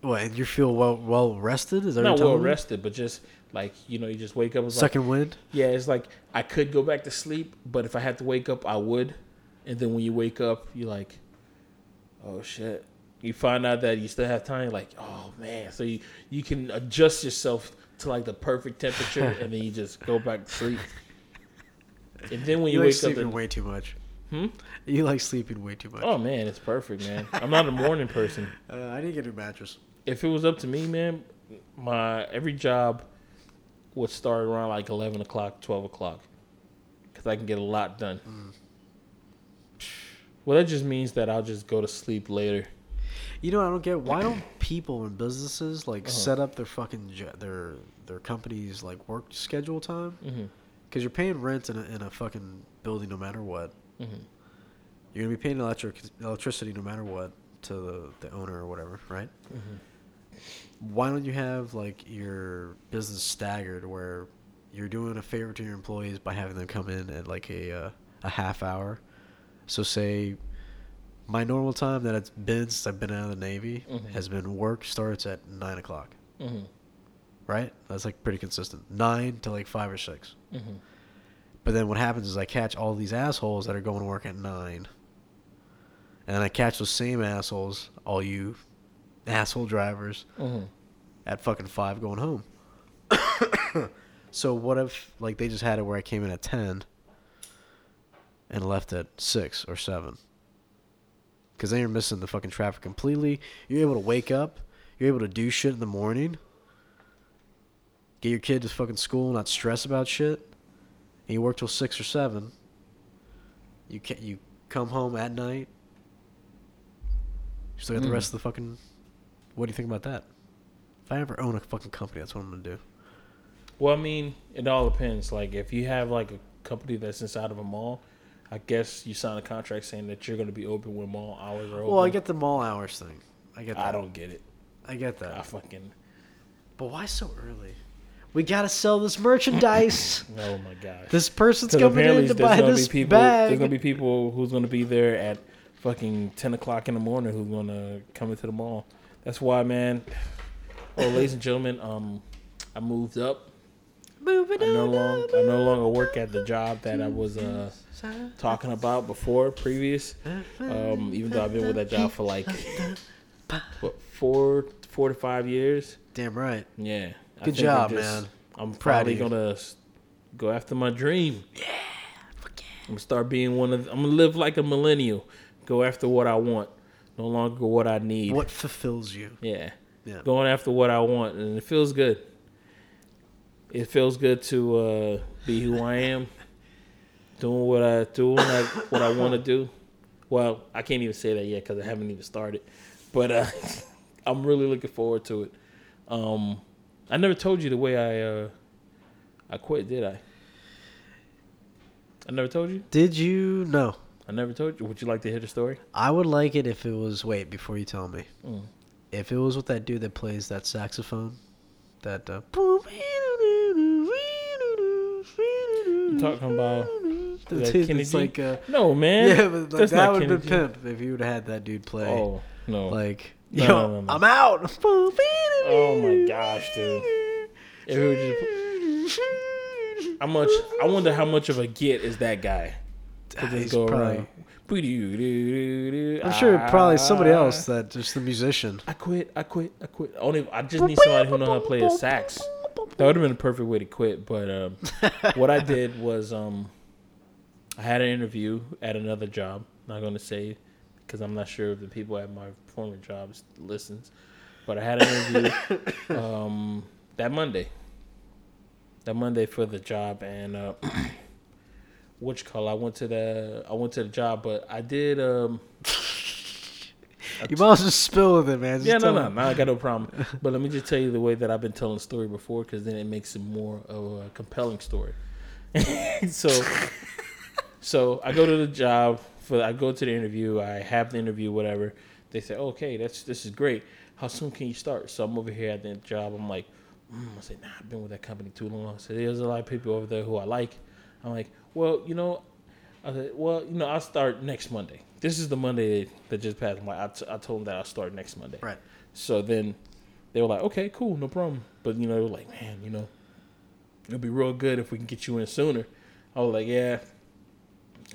What? And you feel well well rested? Is that Not well me? rested, but just like you know, you just wake up. It's like, Second wind. yeah, it's like I could go back to sleep, but if I had to wake up, I would. And then when you wake up, you're like, oh shit. You find out that you still have time. You're like, oh man. So you you can adjust yourself to like the perfect temperature, *laughs* and then you just go back to sleep. And then when You, you, like wake up, sleeping and, way too much. Hmm? You like sleeping way too much. oh man, it's perfect, man. I'm not a morning person. *laughs* Uh, I didn't get a mattress. If it was up to me, man, my every job would start around like eleven o'clock, twelve o'clock, because I can get a lot done. Well, that just means that I'll just go to sleep later. You know, what I don't get why don't people and businesses like Uh-huh. set up their fucking their their company's like work schedule time? Mm-hmm. Because you're paying rent in a, in a fucking building no matter what. Mm-hmm. You're gonna be paying electric electricity no matter what to the, the owner or whatever, right? Mm-hmm. Why don't you have like your business staggered where you're doing a favor to your employees by having them come in at like a uh, a half hour? So say my normal time that it's been since I've been out of the Navy Mhm. has been work starts at nine o'clock, Mm-hmm. right? That's like pretty consistent, nine to like five or six. Mm-hmm. But then what happens is I catch all these assholes that are going to work at nine. And then I catch those same assholes, all you asshole drivers, Mm-hmm. at fucking five going home. *coughs* so what if like they just had it where I came in at ten and left at six or seven? Because then you're missing the fucking traffic completely. You're able to wake up. You're able to do shit in the morning. Get your kid to fucking school, not stress about shit. And you work till six or seven. You can you come home at night. You still got the Mm. rest of the fucking. What do you think about that? If I ever own a fucking company, that's what I'm gonna do. Well, I mean, it all depends. Like, if you have like a company that's inside of a mall, I guess you sign a contract saying that you're going to be open when mall hours are open. Well, I get the mall hours thing. I get that. I don't get it. I get that. I fucking. But why so early? We gotta sell this merchandise. *laughs* Oh my god. this person's coming in to buy this people. bag. There's gonna be people who's gonna be there at fucking ten o'clock in the morning who's gonna come into the mall. That's why, man. Oh, ladies and gentlemen, um, I moved up. Moving I no on longer. I no longer work at the job that I was uh talking about before previous. Um, even though I've been with that job for like what four four to five years. Damn right. Yeah. Good think I'm job, just- man. I'm probably gonna go after my dream. Yeah. I'm gonna start being one of. I'm gonna live like a millennial. Go after what I want, no longer what I need. What fulfills you? Yeah. Yeah. Going after what I want, and it feels good. It feels good to uh, be who I am, *laughs* doing what I doing like what I want to do. Well, I can't even say that yet because I haven't even started, but uh, *laughs* I'm really looking forward to it. Um, I never told you the way I uh, I quit, did I? I never told you. Did you? No. I never told you. Would you like to hear the story? I would like it if it was. Wait, before you tell me. Mm. If it was with that dude that plays that saxophone, that. Uh, talking about That Dude, Kenny G? like uh, No, man. yeah, but like, that would have been pimp if you would have had that dude play. Oh no. Like, No, yo, no, no. I'm out. Oh my gosh, dude. If it was just- how much? I wonder how much of a get is that guy. To Ah, just he's go probably- around. I'm sure probably somebody Ah. else that just the musician. I quit. I quit. I quit. Only I just need somebody who know how to play a sax. That would have been a perfect way to quit. But um, *laughs* what I did was um, I had an interview at another job. Not going to say because I'm not sure if the people at my former job listens. But I had an interview *coughs* um, that Monday. That Monday for the job and uh, what you call? I went to the I went to the job, but I did um. *laughs* You might as well just spill with it, man. Just Yeah, no, no, no, I got no problem. *laughs* But let me just tell you the way that I've been telling the story before, because then it makes it more of a compelling story. *laughs* so, so I go to the job for I go to the interview. I have the interview, whatever. They say, okay, that's this is great. How soon can you start? So I'm over here at the job. I'm like, mm. I said, nah, I've been with that company too long. So there's a lot of people over there who I like. I'm like, well, you know, I said, well, you know, I'll start next Monday. This is the Monday that just passed. I'm like, I, t- I told them that I'll start next Monday. Right. So then they were like, okay, cool, no problem. But you know, they were like, man, you know, it'll be real good if we can get you in sooner. I was like, yeah.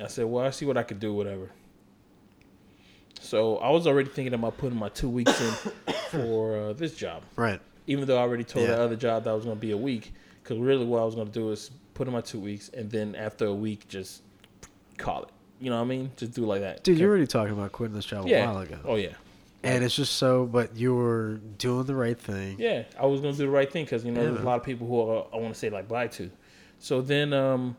I said, well, I see what I could do, whatever. So I was already thinking about putting my two weeks in *coughs* for uh, this job, Right. even though I already told Yeah. the other job that I was going to be a week. Because really, what I was going to do is put in my two weeks, and then after a week, just call it. You know what I mean? Just do it like that. Dude, you're already talking about quitting this job a while ago. Oh yeah. And it's just so, but you were doing the right thing. Yeah, I was gonna do the right thing because you know Yeah, there's a lot of people who are, I want to say like bye to. So then, um,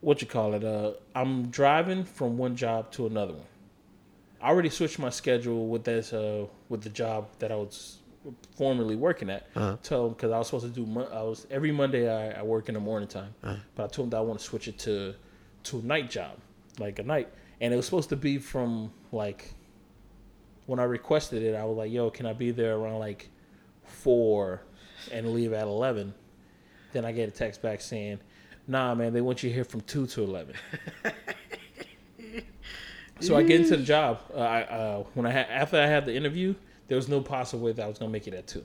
what you call it? Uh, I'm driving from one job to another one. I already switched my schedule with this uh with the job that I was formerly working at. Uh-huh. Tell them because I was supposed to do Mon- I was every Monday I, I work in the morning time, Uh-huh. but I told them that I want to switch it to to a night job, like a night, and it was supposed to be from like when I requested it, I was like, "Yo, can I be there around like four and leave at 11? Then I get a text back saying, "Nah, man, they want you here from two to 11. *laughs* so I get into the job. Uh, I, uh, when I had after I had the interview, there was no possible way that I was gonna make it at two.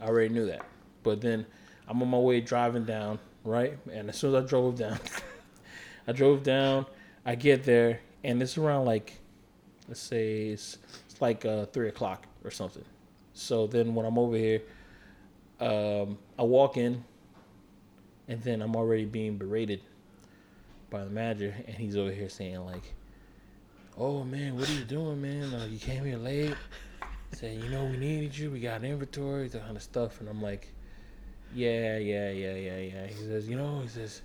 I already knew that, but then I'm on my way driving down, right? And as soon as I drove *laughs* down, I drove down. I get there, and it's around like let's say it's, it's like uh, three o'clock or something. So then when I'm over here, um, I walk in, and then I'm already being berated by the manager, and he's over here saying like, "Oh man, what are you doing, man? Uh, you came here late." Saying, "You know, we needed you. We got inventory, that kind of stuff." And I'm like, "Yeah, yeah, yeah, yeah, yeah." He says, "You know," he says.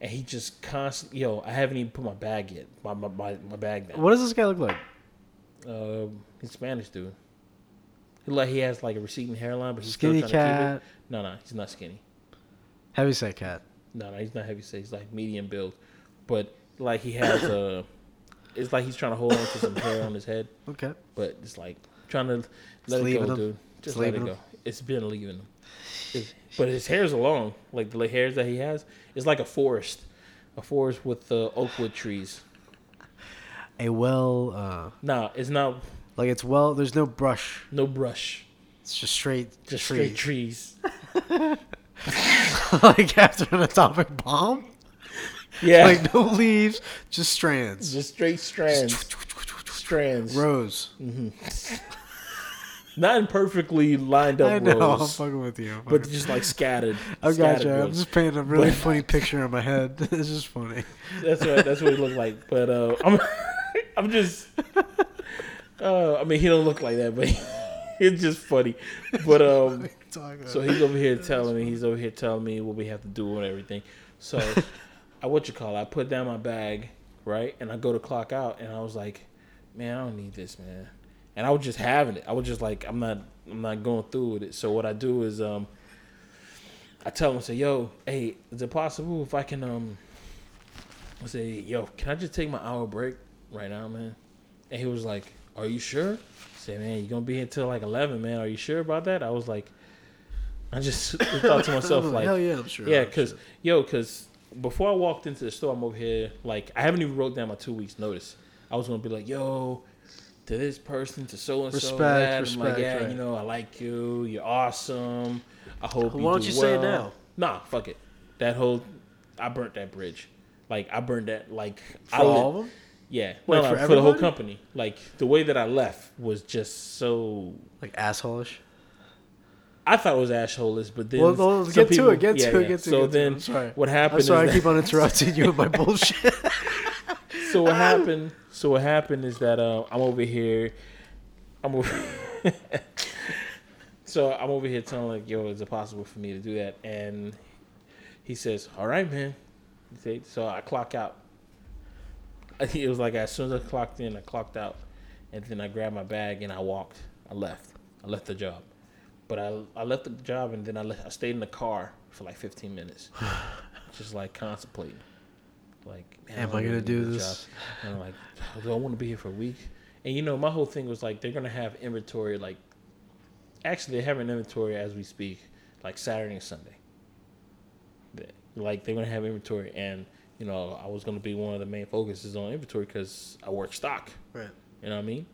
And he just constantly, yo, I haven't even put my bag yet, my my, my, my bag down. What does this guy look like? Um, he's Spanish dude. He like he has like a receding hairline, but he's Skinny still trying to keep cat, it. No, no, he's not skinny. heavy set cat. No, no, he's not heavy set. He's like medium build, but like he has a. It's like he's trying to hold on to some hair on his head, *coughs* Okay. but it's like trying to let it go, him. dude. Just let it leaving go. him. It's been leaving him. It's- but his hairs long, like the hairs that he has. It's like a forest, a forest with uh, oakwood trees. A well, uh, Nah, it's not like it's well. There's no brush. no brush, It's just straight, just trees. straight trees. *laughs* like after an atomic bomb. Yeah, Like no leaves, just strands. just straight strands. Strands. Rows. *laughs* Not in perfectly lined up I know. I'm rows, fucking with you. I'm but fucking- just like scattered. *laughs* I scattered got you. I'm just painting a *laughs* really But- funny picture in my head. it's just funny. That's what that's what he looked like. But uh, I'm I'm just. Uh, I mean, he don't look like that, but it's just funny. But um, so he's over here telling me he's over here telling me what we have to do and everything. So I what you call it? I put down my bag right, and I go to clock out, and I was like, man, I don't need this, man. And I was just having it. I was just like, I'm not I'm not going through with it. So what I do is um, I tell him, say, yo, hey, is it possible if I can um, I say, yo, can I just take my hour break right now, man? And he was like, are you sure? I said, man, you're gonna be here till like 11, man. Are you sure about that? I was like, I just *laughs* thought to myself *laughs* like, hell yeah, I'm sure. yeah, because sure. yo, because before I walked into the store, I'm over here like I haven't even wrote down my two weeks notice. I was gonna be like, yo, to this person, to so and so. Respect, I'm like, yeah, right. you know, I like you. You're awesome. I hope. Why you don't do you say it now? Nah, fuck it. That whole, I burnt that bridge. Like I burned that. Like For I all of them? Yeah, Wait, no, no, for for, the whole company. Like the way that I left was just so. Like asshole-ish? I thought it was assholeish, but then Well, well, get to people- it, get to it, yeah. get to it. So to it. then, I'm sorry. what happened? I'm sorry I keep on interrupting you with my *laughs* bullshit. So what happened? So what happened is that uh, I'm over here. I'm over. *laughs* so I'm over here telling like, "Yo, is it possible for me to do that?" And he says, "All right, man." So I clock out. *laughs* It was like as soon as I clocked in, I clocked out, and then I grabbed my bag and I walked. I left. I left the job, but I I left the job and then I left, I stayed in the car for like 15 minutes, *sighs* just like contemplating. Like, man, Am I wanna gonna do this? job. And I'm like, do I want to be here for a week? And you know, my whole thing was like, they're gonna have inventory. Like, actually, they have an inventory as we speak, like Saturday and Sunday. Like they're gonna have inventory, and you know, I was gonna be one of the main focuses on inventory because I work stock. right. You know what I mean?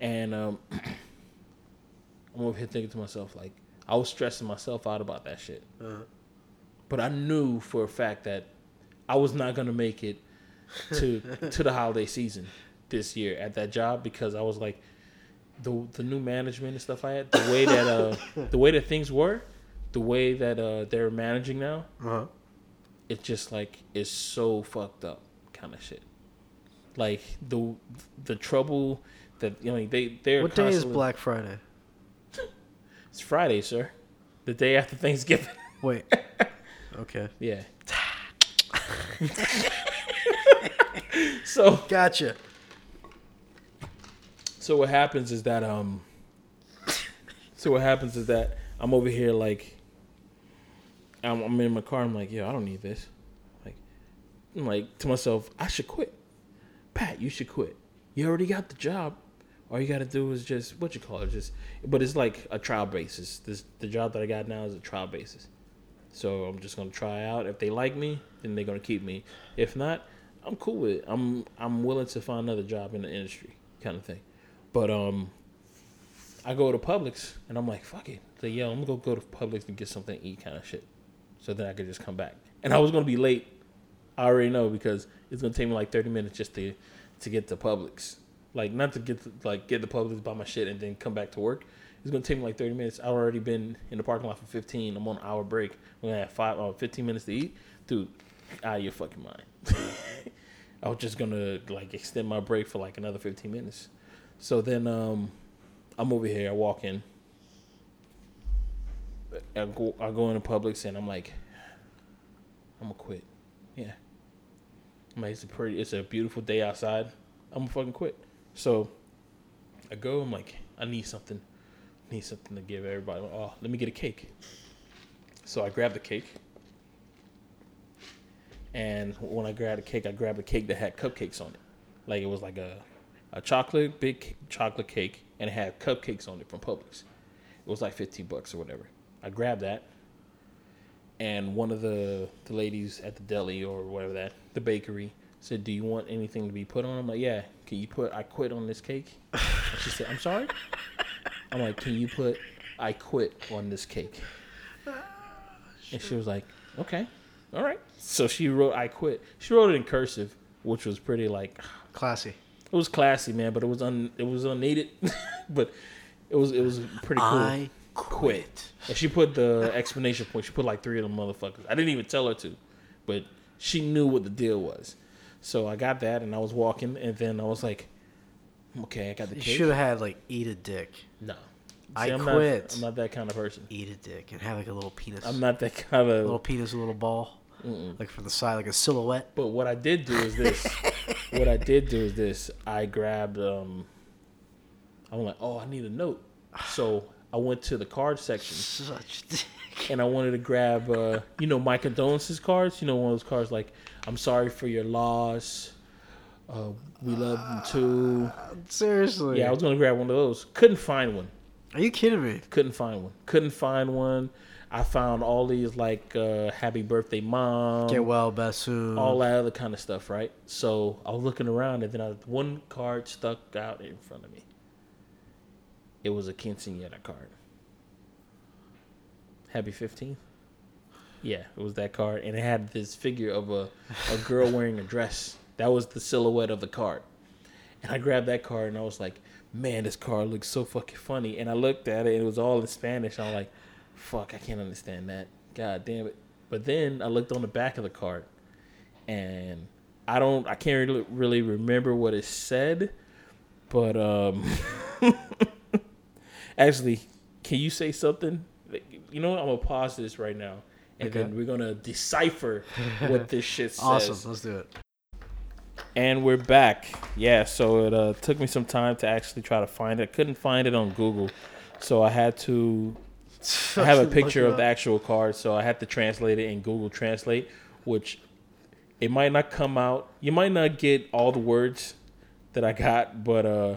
And um, *clears throat* I'm over here thinking to myself, like, I was stressing myself out about that shit. Uh-huh. But I knew for a fact that I was not gonna make it to *laughs* to the holiday season this year at that job because I was like, the the new management and stuff like that, the way that uh *laughs* the way that things were, the way that uh they're managing now, Uh-huh. it's just like is so fucked up kind of shit. Like the the trouble that you know they they're What day is Black Friday? *laughs* It's Friday, sir. The day after Thanksgiving. Wait. Okay. yeah. *laughs* so Gotcha. so what happens is that um so what happens is that I'm over here like I'm, I'm in my car. I'm like, yo, I don't need this. Like, I'm like to myself, I should quit. Pat, you should quit. You already got the job. All you got to do is just what you call it, just. But it's like a trial basis. This the job that I got now is a trial basis. So I'm just gonna try out. If they like me, then they're gonna keep me. If not, I'm cool with it. I'm I'm willing to find another job in the industry, kind of thing. But um, I go to Publix and I'm like, fuck it. So yo, I'm gonna go go to Publix and get something to eat, kind of shit. So then I could just come back. And I was gonna be late. I already know because it's gonna take me like 30 minutes just to to get to Publix. Like not to get to, like get the Publix, buy my shit, and then come back to work. It's gonna take me like 30 minutes. I've already been in the parking lot for 15. I'm on an hour break. I'm gonna have five or 15 minutes to eat, dude. Out of your fucking mind. *laughs* I was just gonna like extend my break for like another 15 minutes. So then um, I'm over here. I walk in. I go, I go into Publix and I'm like, I'm gonna quit. Yeah. I'm like, it's a pretty, it's a beautiful day outside. I'm gonna fucking quit. So I go. I'm like, I need something. Need something to give everybody. Oh, let me get a cake. So I grabbed the cake. And when I grabbed the cake, I grabbed a cake that had cupcakes on it. Like it was like a, a chocolate, big chocolate cake, and it had cupcakes on it from Publix. It was like 15 bucks or whatever. I grabbed that. And one of the, the ladies at the deli or whatever that, the bakery, said, Do you want anything to be put on? I'm like, Yeah. Can you put I quit on this cake? And she said, I'm sorry? I'm like, Can you put I quit on this cake? Ah, and she was like, Okay. All right. So she wrote I quit. She wrote it in cursive, which was pretty like Classy. it was classy, man, but it was un it was unneeded. *laughs* but it was it was pretty cool. I quit. And she put the explanation point. She put like three of them motherfuckers. I didn't even tell her to, but she knew what the deal was. So I got that, and I was walking, and then I was like, "Okay, I got the You cake." should have had like eat a dick, No, I I'm quit. Not, I'm not that kind of person. eat a dick, and have like a little penis. I'm not that kind of a little penis, a little ball, like from the side, like a silhouette. But what I did do is this. *laughs* what I did do is this. I grabbed. um I'm like, oh, I need a note. So I went to the card section. Such dick. and I wanted to grab, uh, you know, my condolences cards. You know, one of those cards like, "I'm sorry for your loss. Uh, we love them too." Seriously. Yeah, I was gonna grab one of those. Couldn't find one. Are you kidding me? Couldn't find one. Couldn't find one. I found all these like uh, happy birthday mom, Get well, best soon. all that other kind of stuff, right? So I was looking around and then I, one card stuck out in front of me. It was a quinceañera card. Happy 15th? Yeah, it was that card. And it had this figure of a, a girl wearing a dress. That was the silhouette of the card. And I grabbed that card and I was like, man, this card looks so fucking funny. And I looked at it and it was all in Spanish. I'm like, fuck, I can't understand that. God damn it. But then I looked on the back of the card and I don't, I can't really, really remember what it said. But um, *laughs* actually, can you say something? You know what? I'm gonna pause this right now, and Okay. then we're gonna decipher what this shit *laughs* says. awesome. Let's do it. And we're back. Yeah, so it uh, took me some time to actually try to find it. I couldn't find it on Google, so I had to. I have a picture of the actual card, so I had to translate it in Google Translate, which it might not come out. You might not get all the words that I got, but uh,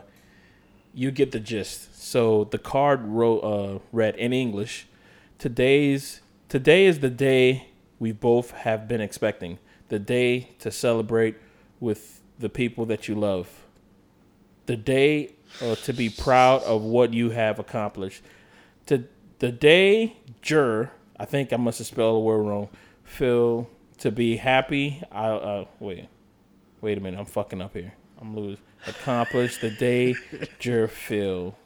you get the gist. So the card wrote, uh, read in English. Today's today is the day we both have been expecting. The day to celebrate with the people that you love. The day uh, to be proud of what you have accomplished. To the day, jur. I think I must have spelled the word wrong. Feel to be happy. I uh, wait, wait a minute. I'm fucking up here. I'm losing. Accomplish the day, *laughs* jur feel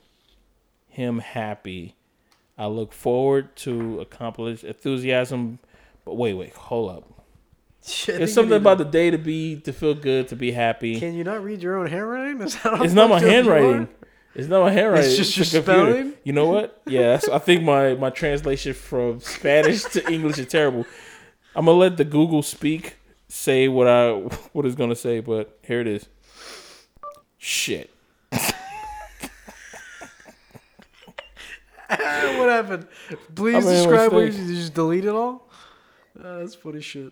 him happy. I look forward to accomplish enthusiasm. But wait, wait, hold up. Shit, I There's something about the day to be to feel good, to be happy. Can you not read your own handwriting? *laughs* Is that It's not my fucked up you handwriting. It's not my handwriting. It's just your computer. spelling? You know what? *laughs* Yeah, I think my my translation from Spanish to English is terrible. I'm gonna let the Google speak say what I *laughs* what it's gonna say, but here it is. Shit. what happened? Please I a describe what you did. You just delete it all? Uh, that's funny shit.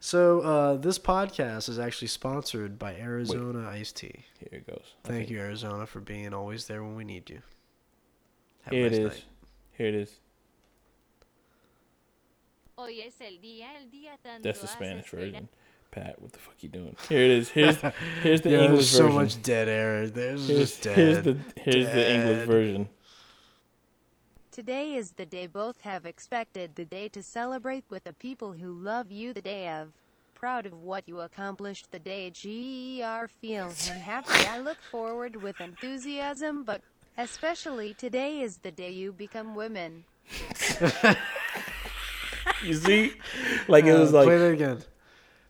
So uh, this podcast is actually sponsored by Arizona Iced Tea. Here it goes. Thank you, Arizona, for being always there when we need you. Have Here a nice is. night. Here it is. Hoy es el día, el día tanto That's the Spanish version. Pat, what the fuck you doing? Here it is. Here's *laughs* here's the Yeah, English there's so version. much dead air. There's here's, just dead. here's the here's the English version. Today is the day both have expected, the day to celebrate with the people who love you, the day of proud of what you accomplished, the day GER feel and happy. I look forward with enthusiasm, but especially today is the day you become women. *laughs* You see, like it Uh, was like play that again.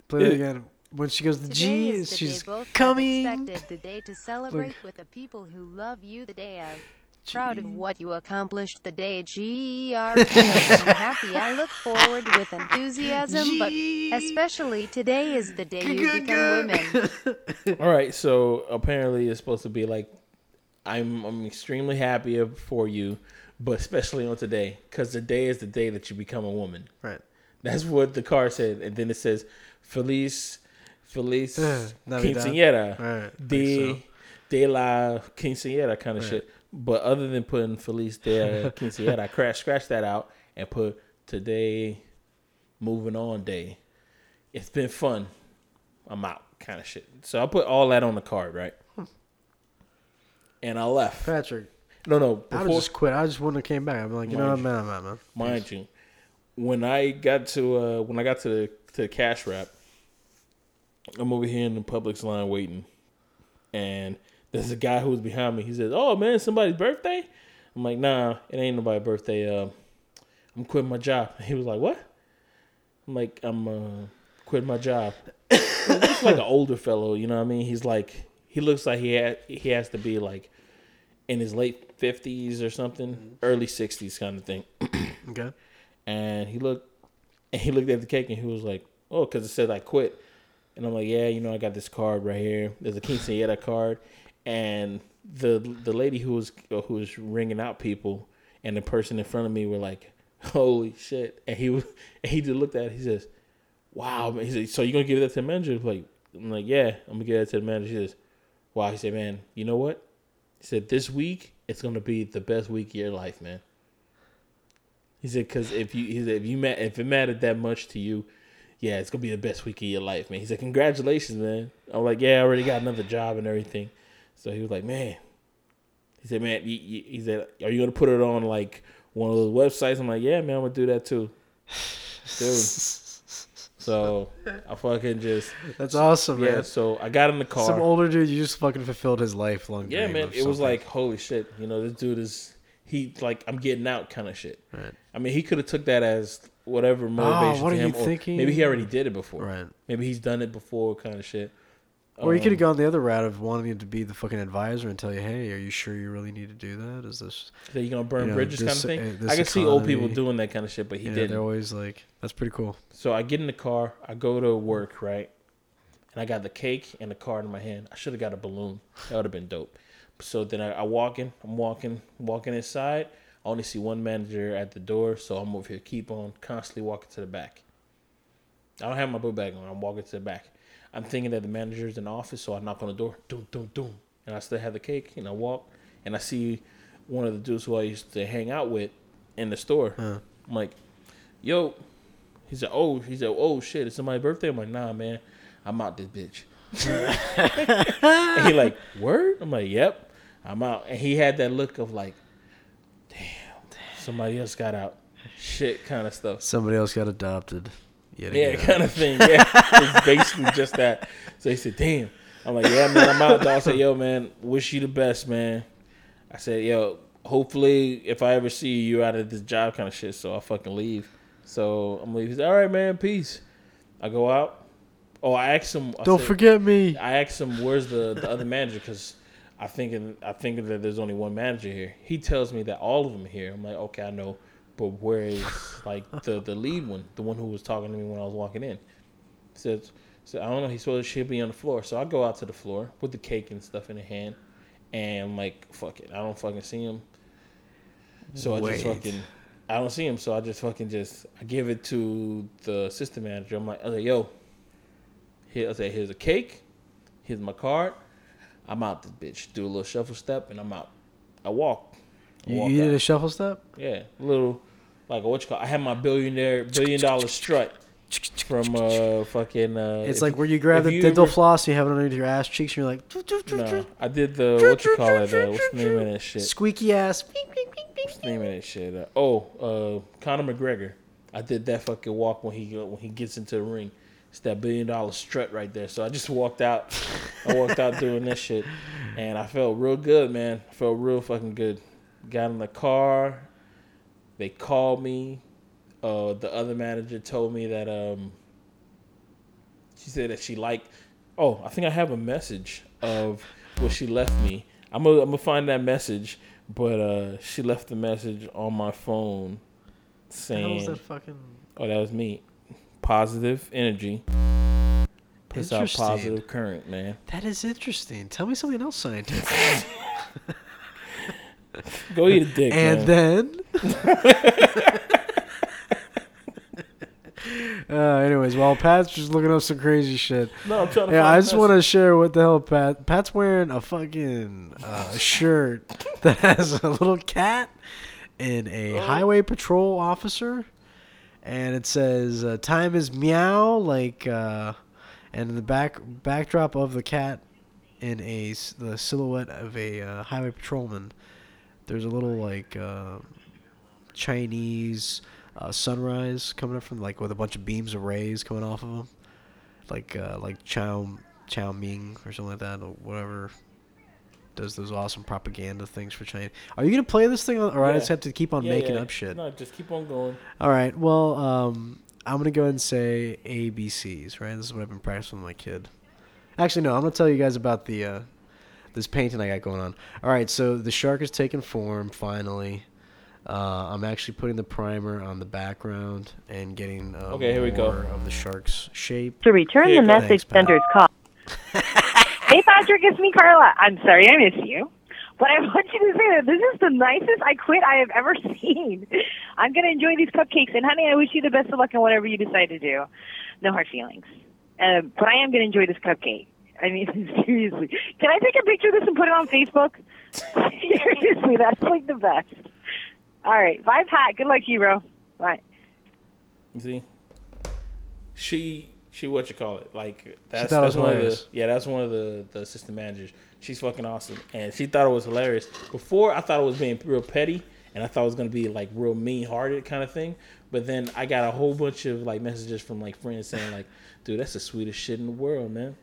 Play that It- again. When she goes to Today G, is the she's day both coming. expected, the day to celebrate with the people who love you, the day of proud of what you accomplished, the day GER feel and happy. I look forward with enthusiasm, but especially today is the day you become women. *laughs* All right, so apparently it's supposed to be like, I'm I'm extremely happy for you, but especially on today, because today is the day that you become a woman. Right. That's what the card said, and then it says, "Feliz, Feliz eh, Navidad. quinceañera Right, de think de la quinceañera kind of Right. shit." But other than putting Feliz la *laughs* quinceañera, I crash scratch that out and put today, moving on day. It's been fun. I'm out, kind of shit. So I put all that on the card, right? And I left. Patrick, No, no. I just quit. I just wouldn't have came back. I'm like, you know what, man, I'm out, man. mind you, when I got to uh, when I got to the to the cash wrap, I'm over here in the Publix line waiting, and there's a guy who was behind me. He says, "Oh man, somebody's birthday." I'm like, "Nah, it ain't nobody's birthday. Uh, I'm quitting my job." *laughs* He was like, "What?" I'm like, "I'm uh, quitting my job." He's like an older fellow, you know what I mean? He's like, he looks like he had, he has to be like in his late fifties or something, early sixties kind of thing *clears throat* Okay. and he looked and he looked at the cake and he was like, "Oh, because it said I quit." And I'm like, "Yeah, you know, I got this card right here. There's a quinceañera card." And the the lady who was who was ringing out people and the person in front of me were like, "Holy shit!" And he was *laughs* and he just looked at it. He says, "Wow." man." He said, "So you gonna give that to the manager?" Like, I'm like, "Yeah, I'm gonna give that to the manager." He says, "Wow." He said, "Man, you know what? He said this week it's gonna be the best week of your life, man. He said because if you he said if you ma- if it mattered that much to you, yeah, it's gonna be the best week of your life, man. He said congratulations, man. I'm like, yeah, I already got another job and everything. So he was like, man. He said, man, you, he said, are you gonna put it on like one of those websites? I'm like, yeah, man, I'm gonna do that too, dude. So I fucking just That's awesome, yeah. man. So I got in the car. Some older dude, you just fucking fulfilled his lifelong Yeah, dream man. It was like holy shit. You know, this dude is he like I'm getting out kind of shit. Right. I mean, he could have took that as whatever ah, motivation. Oh, what are him, you thinking? Maybe he already did it before. Right. Maybe he's done it before, kind of shit. Or you could have Um, gone the other route of wanting to be the fucking advisor and tell you, hey, are you sure you really need to do that? Is this? So you gonna burn you know, bridges this- kind of thing. this I can see old people doing that kind of shit, but he yeah, didn't. they're always like, that's pretty cool. So I get in the car, I go to work, right? And I got the cake and the card in my hand. I should have got a balloon. That would have been dope. So then I, I walk in, I'm walking, walking inside. I only see one manager at the door, so I'm over here, keep on constantly walking to the back. I don't have my book bag on. I'm walking to the back. I'm thinking that the manager's in the office, so I knock on the door, doom, doom, doom, and I still have the cake. And I walk, and I see one of the dudes who I used to hang out with in the store. I'm like, "Yo," he said, "Oh," he said, "Oh shit, it's somebody's birthday." I'm like, "Nah, man, I'm out this bitch." and *laughs* he like, "Word?" I'm like, "Yep, I'm out." And he had that look of like, "Damn, somebody else got out." Shit, kind of stuff. Somebody else got adopted. Yet Yeah, again. kind of thing. Yeah, it's basically just that. So he said, "Damn." I'm like, "Yeah, man, I'm out." Dog. I said, "Yo, man, wish you the best, man." I said, "Yo, hopefully, if I ever see you, you out of this job, kind of shit." So I fucking leave. So I'm leaving. He's said, "All right, man, peace." I go out. Oh, I asked him. I Don't said- forget me. I asked him where's the, the other manager because I thinking I thinking that there's only one manager here. He tells me that all of them are here. I'm like, okay, I know, but where is like the the lead one, the one who was talking to me when I was walking in? Says, so I don't know. He supposed to should be on the floor. So I go out to the floor with the cake and stuff in the hand, and I'm like, fuck it, I don't fucking see him. So I just fucking. I don't see him, so I just fucking just I give it to the system manager. I'm like, I was like, yo, here I say, here's a cake, here's my card. I'm out this bitch. Do a little shuffle step and I'm out. I walk. I You, walk you did a shuffle step? Yeah, A little like what you call. I had my billionaire billion dollar strut from uh fucking. Uh, It's if like where you grab the you dental ever- floss, you have it underneath your ass cheeks, and you're like, "Doo, doo, doo, No. I did the what you call it. Uh, what's the name of that shit? squeaky ass. What's the name of that shit? Uh, oh, uh, Conor McGregor. I did that fucking walk when he when he gets into the ring. It's that billion dollar strut right there. So I just walked out. I walked out doing this shit, and I felt real good, man. I felt real fucking good. Got in the car. They called me. Uh, the other manager told me that um. She said that she liked. Oh, I think I have a message of what she left me. I'm gonna I'm gonna find that message, but uh, she left the message on my phone saying, that fucking? "Oh, that was me. Positive energy. Puts out positive current, man. That is interesting. Tell me something else scientific. *laughs* *laughs* Go eat a dick, and man. then. *laughs* uh, anyways, while Pat's just looking up some crazy shit. no, I'm trying to. Yeah, I just want to share what the hell Pat. Pat's wearing a fucking uh, shirt *laughs* that has a little cat and a Oh. highway patrol officer, and it says uh, "Time is meow." Like, uh, and in the back backdrop of the cat, in a the silhouette of a uh, highway patrolman, there's a little like uh, Chinese uh, sunrise coming up from like with a bunch of beams of rays coming off of them like uh, like Chow Chow Ming or something like that or whatever does those awesome propaganda things for China. Are you gonna play this thing, or I just have to keep on Yeah, making yeah. up shit? No, just keep on going. All right. Well, um, I'm gonna go ahead and say ABCs. Right. This is what I've been practicing with my kid. Actually, no. I'm gonna tell you guys about the uh, this painting I got going on. All right. So the shark has taken form finally. Uh, I'm actually putting the primer on the background and getting uh, Okay, here we go. of the shark's shape. To return Here the message Thanks, sender's call. *laughs* hey, Patrick, it's me, Carla. I'm sorry I miss you. But I want you to say that this is the nicest I quit I have ever *laughs* seen. I'm going to enjoy these cupcakes. And, honey, I wish you the best of luck in whatever you decide to do. No hard feelings. Uh, but I am going to enjoy this cupcake. I mean, *laughs* seriously. Can I take a picture of this and put it on Facebook? *laughs* Seriously, that's like the best. All right, bye, Pat. Good luck, to you, bro. Bye. You see, she she what you call it? Like that's that's one of the yeah that's one of the the assistant managers. She's fucking awesome, and she thought it was hilarious. Before I thought it was being real petty, and I thought it was gonna be like real mean hearted kind of thing. But then I got a whole bunch of like messages from like friends saying like, "Dude, that's the sweetest shit in the world, man.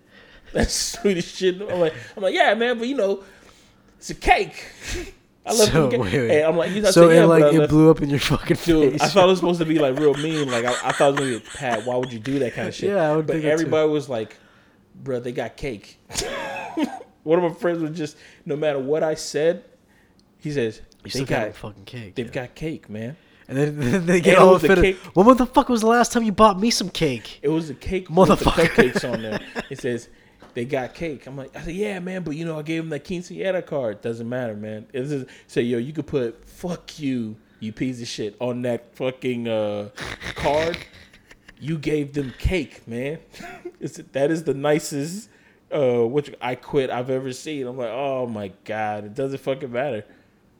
*laughs* That's sweetest shit." I'm like, I'm like, yeah, man, but you know, it's a cake. I love So, cake. wait, wait. Hey, I'm like, I So said, it yeah, like it left- blew up in your fucking Dude, face. I thought it was *laughs* supposed to be like real mean. Like I, I thought it was gonna be Pat. Why would you do that kind of shit? Yeah, I would But think that too. everybody was like, "Bro, they got cake." *laughs* One of my friends was just, no matter what I said, he says you they got fucking cake. they've yeah. got cake, man. and then, then they get And all offended. cake- When the fuck was the last time you bought me some cake? It was a cake with the Motherfucker. cupcakes on there. It says they got cake. I'm like, I said, yeah, man, but you know, I gave him that quinceañera card. Doesn't matter, man. It's just say, yo, you could put "fuck you, you piece of shit" on that fucking uh, card. You gave them cake, man. *laughs* it's, that is the nicest uh, which I quit I've ever seen. I'm like, oh my god, it doesn't fucking matter.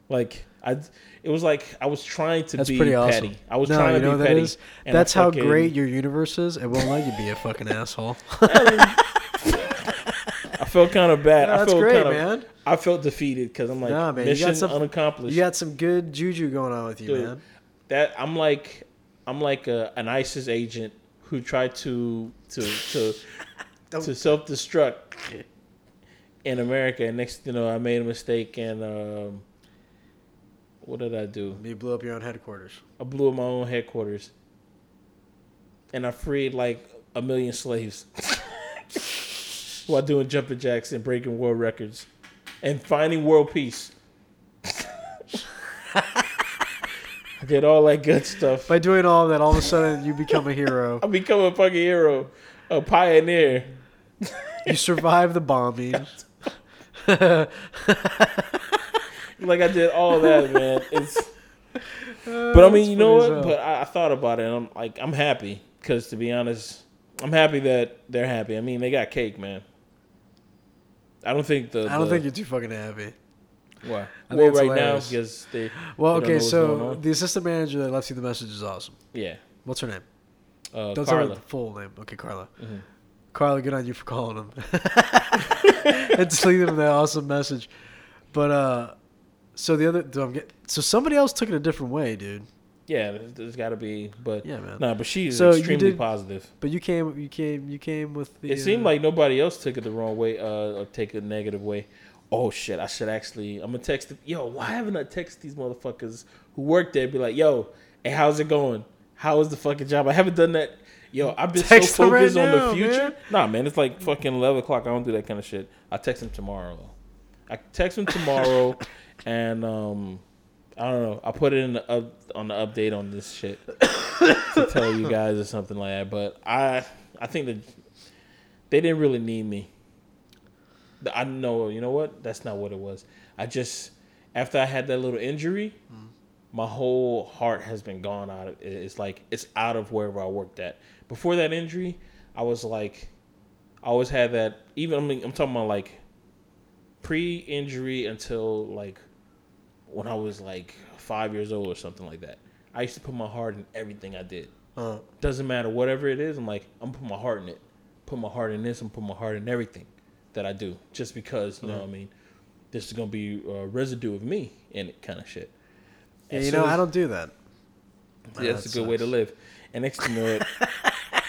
Like I, it was like I was trying to That's be pretty petty. awesome. I was no, trying you to know be that petty. is? and I That's how fucking- great your universe is. It won't let you be a fucking *laughs* asshole. *laughs* I felt kind of bad. No, I that's felt great, kind of, man. I felt defeated because I'm like Nah, man, you mission got some- unaccomplished. you got some good juju going on with you, Dude, man. that I'm like I'm like a, an ISIS agent who tried to to to *laughs* to self destruct in America. And next, you know, I made a mistake and um, what did I do? You blew up your own headquarters. I blew up my own headquarters, and I freed like a million slaves *laughs* while doing jumping jacks and breaking world records and finding world peace. *laughs* I did all that good stuff. By doing all that, all of a sudden you become a hero. *laughs* I become a fucking hero, a pioneer. You survive the bombing. *laughs* Like I did all that, man. It's, but I uh, mean, you know what? But I, I thought about it, and I'm like, I'm happy because to be honest, I'm happy that they're happy. I mean, they got cake, man. I don't think the. I don't the- think you're too fucking happy. Why? I Well, right now because they. Well, they okay, so the assistant manager that left you the message is awesome. yeah, What's her name? uh, Don't tell me Carla. the full name. Okay, Carla. Mhm. Carla, good on you for calling him *laughs* and just leaving him that awesome message. But uh, so the other, so somebody else took it a different way, dude. Yeah, there's, there's got to be, but Yeah, man. Nah, but she's So extremely did- positive. But you came, you came, you came with the. It seemed uh, like nobody else took it the wrong way, uh, or take a negative way. Oh shit! I should actually. I'm gonna text. Yo, why haven't I texted these motherfuckers who work there? Be like, yo, hey, how's it going? How is the fucking job? I haven't done that. Yo, I've been Text so them right focused on now, the future. man. Nah, man, it's like fucking eleven o'clock. I don't do that kind of shit. I text them tomorrow. I text them tomorrow, *laughs* and um, I don't know. I put it in the up, on the update on this shit *coughs* to tell you guys or something like that. But I, I think that they didn't really need me. I know, you know what? That's not what it was. I just after I had that little injury, mm. my whole heart has been gone out of it. It's like it's out of wherever I worked at. Before that injury, I was like, I always had that. Even I mean, I'm talking about like pre-injury until like when I was like five years old or something like that. I used to put my heart in everything I did. uh, Doesn't matter whatever it is. I'm like I'm putting my heart in it. Put my heart in this. I'm putting my heart in everything that I do. Just because you know what I mean. This is gonna be a residue of me in it, kind of shit. And you so know, I don't do that. yeah, that's that a good way to live. And next thing you know it,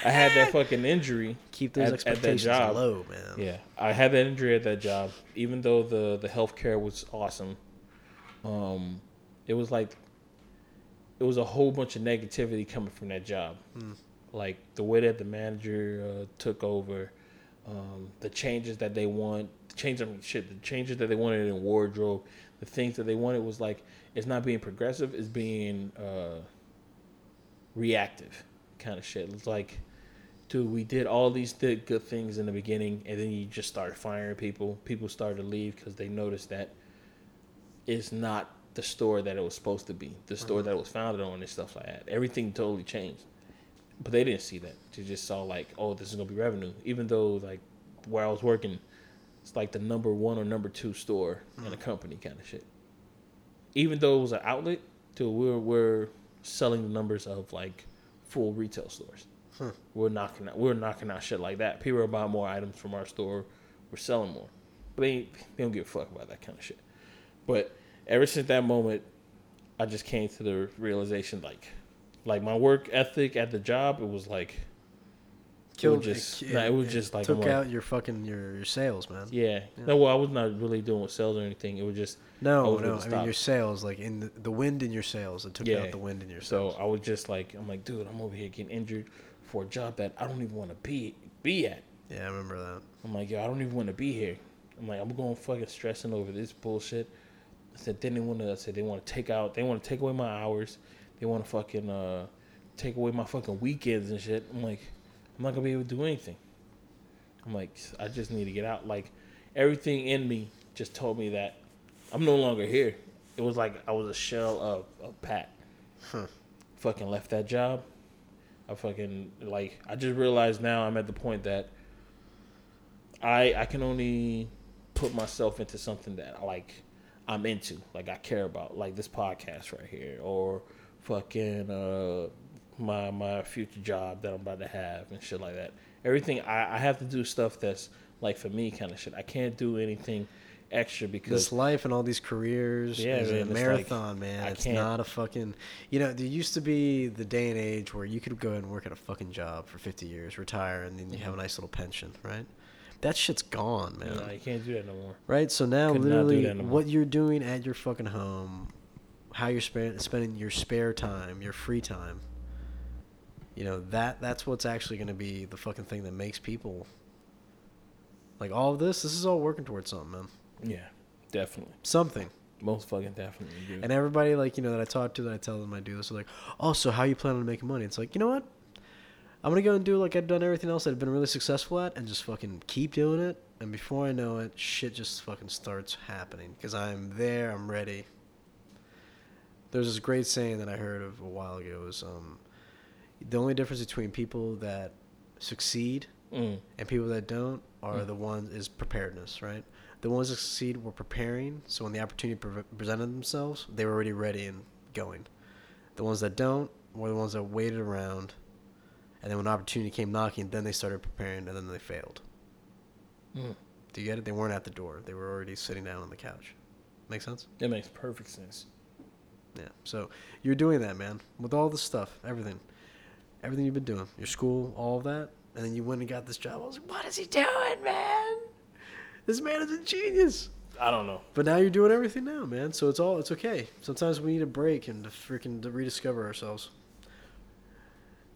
I had that fucking injury. Keep those at- at that expectations job. low, man. Yeah, I had that injury at that job. Even though the the healthcare was awesome, um, it was like it was a whole bunch of negativity coming from that job. Like the way that the manager uh, took over, um, the changes that they want, the change I mean, shit, the changes that they wanted in wardrobe, the things that they wanted was like it's not being progressive, it's being uh, reactive, kind of shit. It's like dude, we did all these th- good things in the beginning, and then you just started firing people. People started to leave because they noticed that it's not the store that it was supposed to be, the store mm-hmm. that it was founded on, and stuff like that. Everything totally changed. But they didn't see that. They just saw like, oh, this is gonna be revenue. Even though like where I was working, it's like the number one or number two store in a mm. company kind of shit. Even though it was an outlet, to we're we're selling the numbers of like full retail stores. We're knocking out we're knocking out shit like that. People are buying more items from our store. We're selling more, but they they don't give a fuck about that kind of shit. But ever since that moment, I just came to the realization like, like my work ethic at the job, it was like, Killed just- it, nah, it was just like, took like- out your fucking your, your sails, man. yeah. No, well, I was not really doing with sales or anything. It was just No, was no. I mean your sails, like in the, the wind in your sails. It took Yeah. out the wind in your So. I was just like, I'm like, dude, I'm over here getting injured for a job that I don't even want to be be at. yeah, I remember that. I'm like, yo, I don't even want to be here. I'm like, I'm going fucking stressing over this bullshit. I said, then they want to. I said they want to take out. They want to take away my hours. They want to fucking uh, take away my fucking weekends and shit. I'm like, I'm not gonna be able to do anything. I'm like, I just need to get out. Like, everything in me just told me that I'm no longer here. It was like I was a shell of, of Pat. Fucking left that job. I fucking like. I just realized now I'm at the point that I I can only put myself into something that I like I'm into, like I care about, like this podcast right here, or fucking uh my my future job that I'm about to have and shit like that. Everything I, I have to do stuff that's like for me kind of shit. I can't do anything extra because This life and all these careers Yeah, is man, a it's like, marathon, man. It's can't- a fucking. You know, there used to be the day and age where you could go and work at a fucking job for 50 years, retire, and then you have a nice little pension, right? That shit's gone, man. no, you can't do that no more. Right? So now, Could literally, no what you're doing at your fucking home, how you're spend, spending your spare time, your free time, you know, that that's what's actually going to be the fucking thing that makes people. Like, all of this, this is all working towards something, man. Yeah, definitely, Something. most fucking definitely. Dude. And everybody, like, you know, that I talk to, that I tell them I do this, are like, oh, so how you plan on making money? It's like, you know what? I'm to go and do like I've done everything else that I've been really successful at and just fucking keep doing it. And before I know it, shit just fucking starts happening because I'm there, I'm ready. There's this great saying that I heard of a while ago was um, the only difference between people that succeed Mm. and people that don't are the ones is preparedness, right? The ones that succeed were preparing, so when the opportunity pre- presented themselves, they were already ready and going. The ones that don't were the ones that waited around, and then when opportunity came knocking, then they started preparing, and then they failed. Mm. Do you get it? They weren't at the door; they were already sitting down on the couch. Make sense? It makes perfect sense. Yeah. So you're doing that, man, with all the stuff, everything, everything you've been doing, your school, all of that, and then you went and got this job. I was like, what is he doing, man? This man is a genius. I don't know. But now you're doing everything now, man. So it's all it's okay. Sometimes we need a break and to freaking to rediscover ourselves.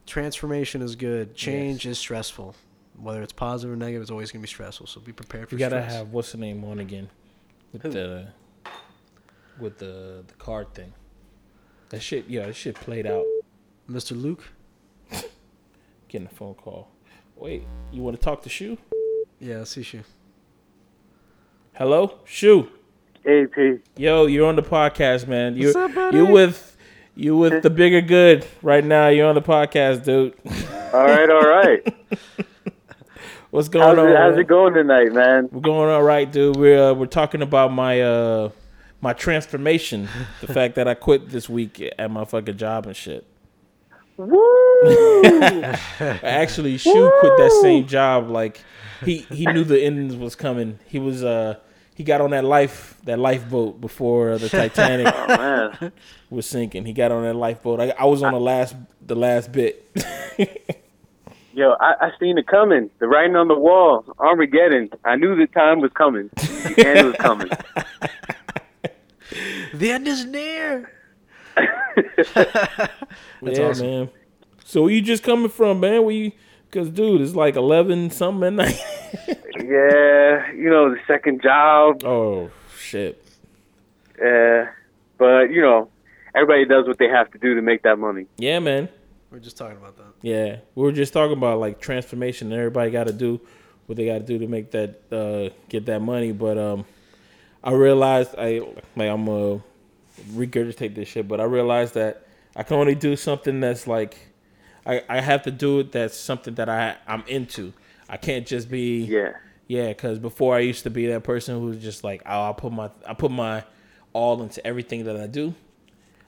Transformation is good. Change is stressful. Whether it's positive or negative, it's always gonna be stressful. So be prepared for We gotta stress. have what's the name on again with Who? the with the the card thing. That shit, yeah, that shit played out. Mr. Luke. Getting a phone call. Wait, you want to talk to Shu? Yeah, I see you. Hello, Shu. Hey, P. Yo, you're on the podcast, man. You What's up, buddy? you with you with the bigger good right now. You're on the podcast, dude. *laughs* All right, all right. *laughs* What's going How's on? it, how's it going tonight, man? We're going all right, dude. We're uh, we're talking about my uh my transformation, the *laughs* fact that I quit this week at my fucking job and shit. Woo! Actually, Shu quit that same job. Like he he knew the end was coming. He was uh he got on that life that lifeboat before the *laughs* Titanic oh, was sinking. He got on that lifeboat. I, I was on the last the last bit. Yo, I, I seen it coming. The writing on the wall, Armageddon. I knew the time was coming. The end was coming. *laughs* The end is near. *laughs* yeah, awesome. man. So where you just coming from, man? Where you? Cause dude, it's like eleven something at night. *laughs* yeah, you know, the second job. oh shit. Uh, but, you know, everybody does what they have to do to make that money. Yeah, man. We're just talking about that. Yeah, we were just talking about like transformation. and Everybody got to do what they got to do to make that uh, get that money. But um, I realized I like I'm gonna regurgitate this shit, but I realized that I can only do something that's like I, I have to do it. That's something that I I'm into. I can't just be Yeah. Yeah, because before I used to be that person who was just like, oh, I put my I put my all into everything that I do.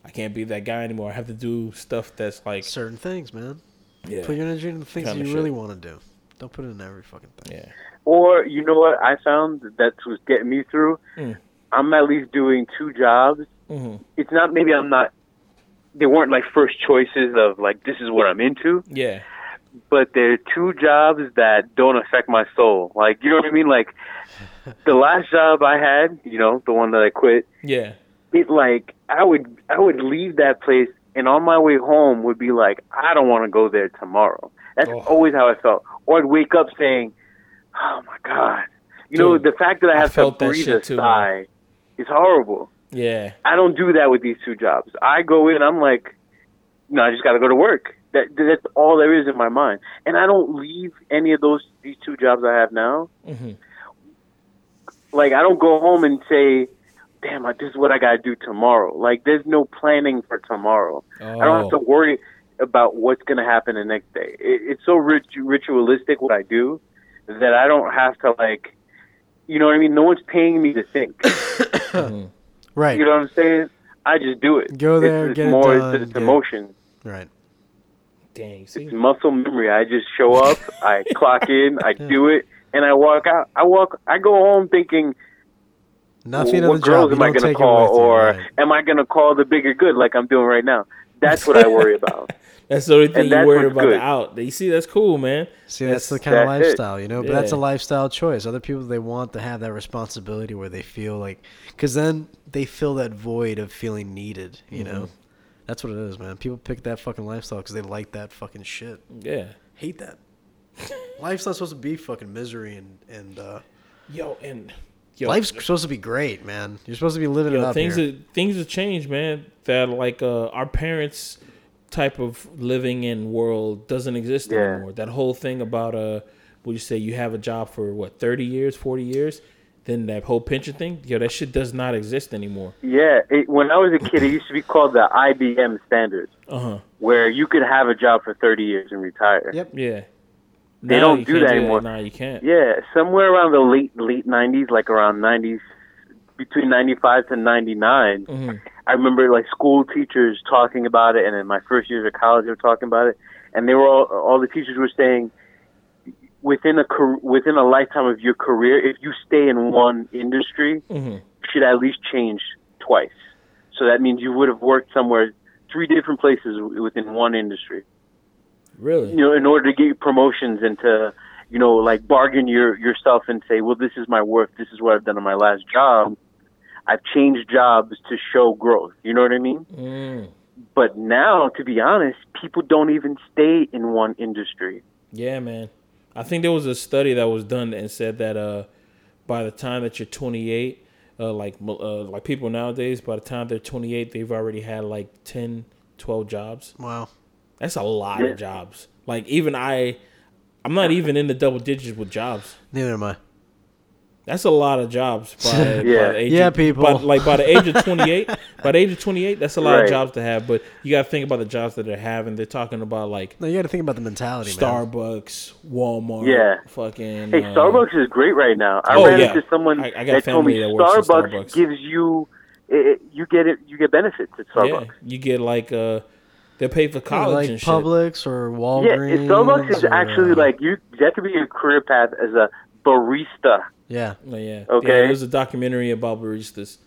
I can't be that guy anymore. I have to do stuff that's like, Certain things, man. yeah, Put your energy into the things Kinda you shit. really want to do. Don't put it in every fucking thing. yeah, Or you know what I found that was getting me through. Mm. I'm at least doing two jobs. hmm It's not maybe I'm not. They weren't like first choices of like this is what I'm into, yeah, but they're two jobs that don't affect my soul. Like you know what I mean? Like the last job I had, you know, the one that I quit. yeah, It like I would I would leave that place and on my way home would be like I don't want to go there tomorrow. That's Oh. always how I felt. Or I'd wake up saying, "Oh my god." You know, the fact that I I have to felt that breathe a too, sigh is horrible. Yeah, I don't do that with these two jobs. I go in, I'm like, no, I just got to go to work. That that's all there is in my mind, and I don't leave any of those these two jobs I have now. hmm Like I don't go home and say, "Damn, this is what I got to do tomorrow." Like there's no planning for tomorrow. I don't have to Oh, worry about what's going to happen the next day. It, it's so rit- ritualistic what I do that I don't have to like, you know what I mean? No one's paying me to think. *coughs* Right. You know what I'm saying? I just do it. Go there, it's, get it's it more, done, It's, it's get- emotion. Right. dang, see, It's muscle memory. I just show up, I *laughs* clock in, I do it, and I walk out. I walk. I go home thinking, Nothing what of the girls job. Am I don't going to call, with you, or right. am I going to call the bigger good like I'm doing right now? That's what I worry *laughs* about. That's the only thing you that's worried about. good. The out, you see, that's cool, man. See, that's, the kind of that's it. lifestyle, you know. But that's a lifestyle choice. Other people they want to have that responsibility where they feel like, because then they fill that void of feeling needed. You know, Mm-hmm. that's what it is, man. People pick that fucking lifestyle because they like that fucking shit. Yeah, Hate that. *laughs* Lifestyle's supposed to be fucking misery and and uh, yo, and yo, life's supposed to be great, man. You're supposed to be living it up things here. have, things have changed, man. That like uh, our parents' type of living in world doesn't exist Yeah. anymore. That whole thing about uh, would you say you have a job for what thirty years, forty years, then that whole pension thing, yo, that shit does not exist anymore. Yeah, it, when I was a kid, it used to be called the IBM standard, Uh huh. where you could have a job for 30 years and retire. Yep. Yeah. They Now don't do can't that anymore. Nah, you can't. Yeah, somewhere around the late late 90s, like around 90s, between 95 to 99. hmm I remember like school teachers talking about it, and in my first years of college, they were talking about it, and they were all all the teachers were saying within a within a lifetime of your career, if you stay in one industry, hmm you should at least change twice. So that means you would have worked somewhere three different places within one industry. Really? You know, in order to get promotions and to, you know, like bargain your yourself and say, well, this is my worth. This is what I've done in my last job. I've changed jobs to show growth. You know what I mean? Mm. But now, to be honest, people don't even stay in one industry. Yeah, man. I think there was a study that was done and said that uh, by the time that you're 28, uh, like uh, like people nowadays, by the time they're 28, they've already had like 10, 12 jobs. Wow. That's a lot Yeah. of jobs. Like even I, I'm not even in the double digits with jobs. Neither am I. That's a lot of jobs. By, *laughs* by Yeah. the age Yeah, of, people. By, like by the age of *laughs* 28, by the age of 28, that's a lot of jobs to have. But you got to think about the jobs that they're having. They're talking about like No, you got to think about the mentality, man. Starbucks, Walmart, Yeah. fucking. Hey, uh, Starbucks is great right now. I Oh, ran yeah. into someone I- I got that told me family that works at Starbucks, Starbucks. gives you it, you get it you get benefits at Starbucks. Yeah, you get like uh, they pay for Yeah, college like and shit. Publix or Yeah, Walgreens. it- Starbucks is or, actually uh, like you. That could be a career path as a barista. yeah, Oh, yeah. Okay. Yeah, there's a documentary about baristas.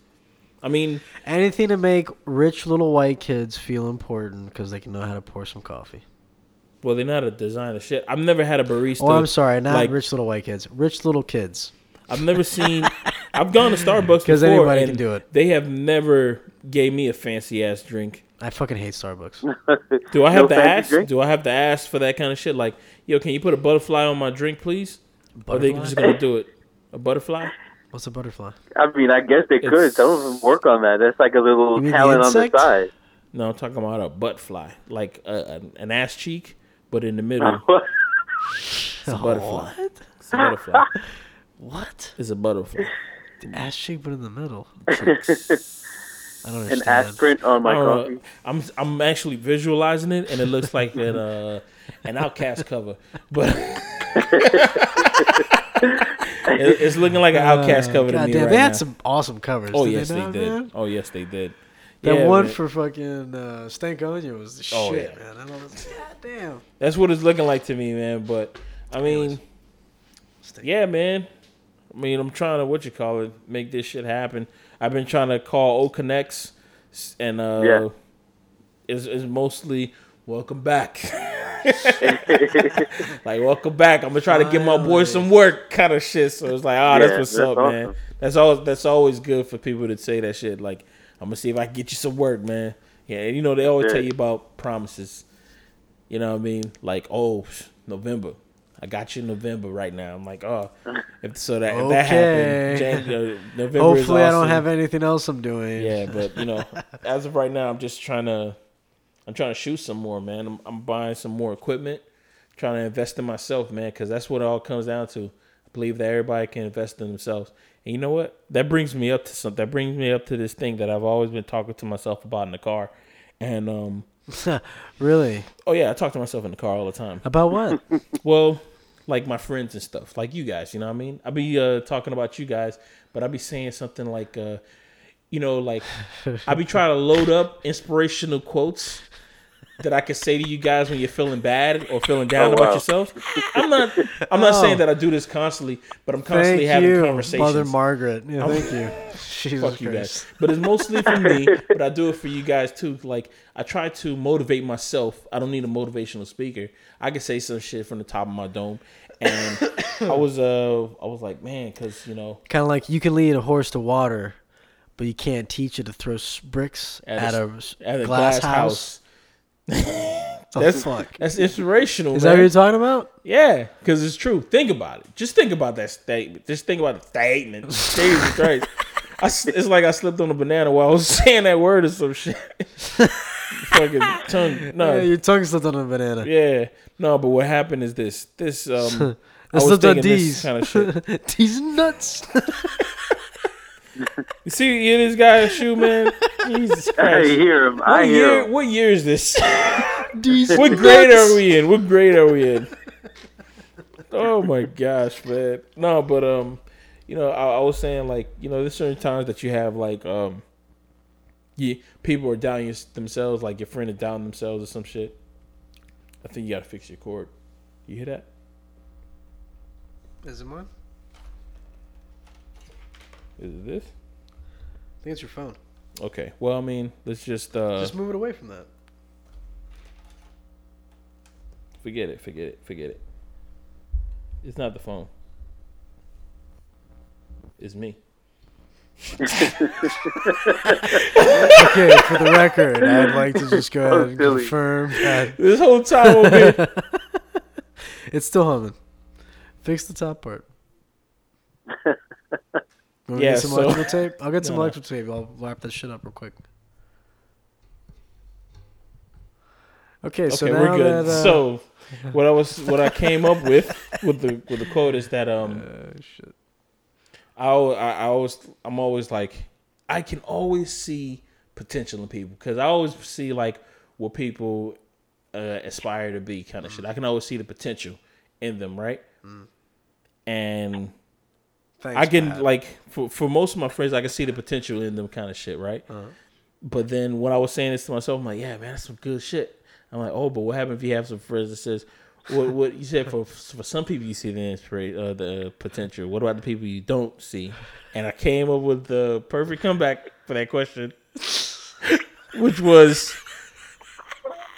I mean, anything to make rich little white kids feel important because they can know how to pour some coffee. well, they know how to design the shit. I've never had a barista. Oh, I'm sorry, not like, rich little white kids, rich little kids. I've never seen. I've gone to Starbucks *laughs* 'Cause Because anybody and can do it. They have never gave me a fancy ass drink. I fucking hate Starbucks. Do I *laughs* have No to ask? drink? Do I have to ask for that kind of shit? Like, yo, can you put a butterfly on my drink, please? Or they just gonna do it? A butterfly? What's a butterfly? I mean, I guess they could. It's- Some of them work on that. That's like a little You mean the talent on the insect? side. No, I'm talking about a butt fly, like a, an, an ass cheek, but in the middle, *laughs* it's a butterfly. What? It's a butterfly. *laughs* What? It's a butterfly. The ass cheek, but in the middle. I *laughs* don't An understand. ass print on my I don't coffee. I'm I'm actually visualizing it, and it looks like an uh, an OutKast cover. But It- it's looking like an OutKast cover to God me damn, right they had now. some awesome covers. oh yes, they, they, did. man? Oh yes, they did. That Yeah, one man. for fucking uh, Stankonia was the Oh, shit, yeah. man. I don't, God damn. That's what it's looking like to me, man. But I mean, yeah, man. I mean, I'm trying to what you call it, make this shit happen. I've been trying to call O Connects, and uh, Yeah. is is mostly welcome back. *laughs* *laughs* like welcome back. I'm gonna try to give my boy some work, kind of shit. So it's like, oh, that's Yeah, what's that's up, man. That's always that's always good for people to say that shit. Like, I'm gonna see if I can get you some work, man. Yeah, and you know they always Yeah. tell you about promises. You know what I mean? Like, oh, November. I got you in November right now. I'm like, oh, if so that if that happened, Jan- uh, November. Hopefully, is I don't have anything else I'm doing. Yeah, but you know, *laughs* as of right now, I'm just trying to, I'm trying to shoot some more, man. I'm, I'm buying some more equipment, trying to invest in myself, man, because that's what it all comes down to. I believe that everybody can invest in themselves, and you know what? That brings me up to something. That brings me up to this thing that I've always been talking to myself about in the car, and um, *laughs* really? oh yeah, I talk to myself in the car all the time. About what? *laughs* Well, like my friends and stuff, like you guys, you know what I mean? I be uh, talking about you guys, but I be saying something like, uh, you know, like I be trying to load up inspirational quotes that I can say to you guys when you're feeling bad or feeling down Oh, about wow. yourselves. I'm not, I'm not Oh. saying that I do this constantly, but I'm constantly thank having you, conversations. Mother Margaret. Yeah, thank you. *laughs* Jesus Fuck you Christ. guys. But it's mostly for me, *laughs* but I do it for you guys too. Like I try to motivate myself. I don't need a motivational speaker. I can say some shit from the top of my dome. And *coughs* I was uh I was like, man, cuz you know, Kind of like you can lead a horse to water, but you can't teach it to throw bricks At at, a a, s- s- at a glass, glass house. House. The That's fuck. that's inspirational, Is that what you're talking about? Yeah, because it's true. Think about it. Just think about that statement. Just think about the statement. *laughs* Jesus Christ. I s it's like I slipped on a banana while I was *laughs* saying that word or some shit. *laughs* Fucking tongue. No. Yeah, your tongue slipped on a banana. Yeah. No, but what happened is this. This um I It was slipped on thinking this D's. kind of shit. D's nuts. You see you hear this guy's shoe, man? Jesus *laughs* I hear him. What I hear year him. what year is this? *laughs* What grade are we in? What grade are we in? Oh my gosh, man. No, but um, you know, I, I was saying like, you know, there's certain times that you have like um, you people are down themselves, like your friend is down themselves or some shit. I think you gotta fix your cord. You hear that? Is it mine? Is it this? I think it's your phone. Okay. Well, I mean, let's just uh Just move it away from that. forget it, forget it, forget it. It's not the phone. It's me. *laughs* Okay, for the record, I'd like to just go ahead and silly. confirm that *laughs* This whole time over here. *laughs* it's still humming. Fix the top part. Want to Yeah, get some so- electrical tape? I'll get *laughs* some No, no. electrical tape. I'll wrap this shit up real quick. Okay, so okay, now we're good. that uh, so, *laughs* what I was, what I came up with with the with the quote is that um, uh, shit. I, al- I I always I'm always like I can always see potential in people because I always see like what people uh, aspire to be kind of shit. I can always see the potential in them, right? And Thanks, I can like for for most of my friends, I can see the potential in them, kind of shit, right? But then when I was saying this to myself, I'm like, yeah, man, that's some good shit. I'm like, oh, but what happens if you have some friends that says, what what you said for for some people you see the inspiration, uh, the potential. What about the people you don't see? And I came up with the perfect comeback for that question, which was,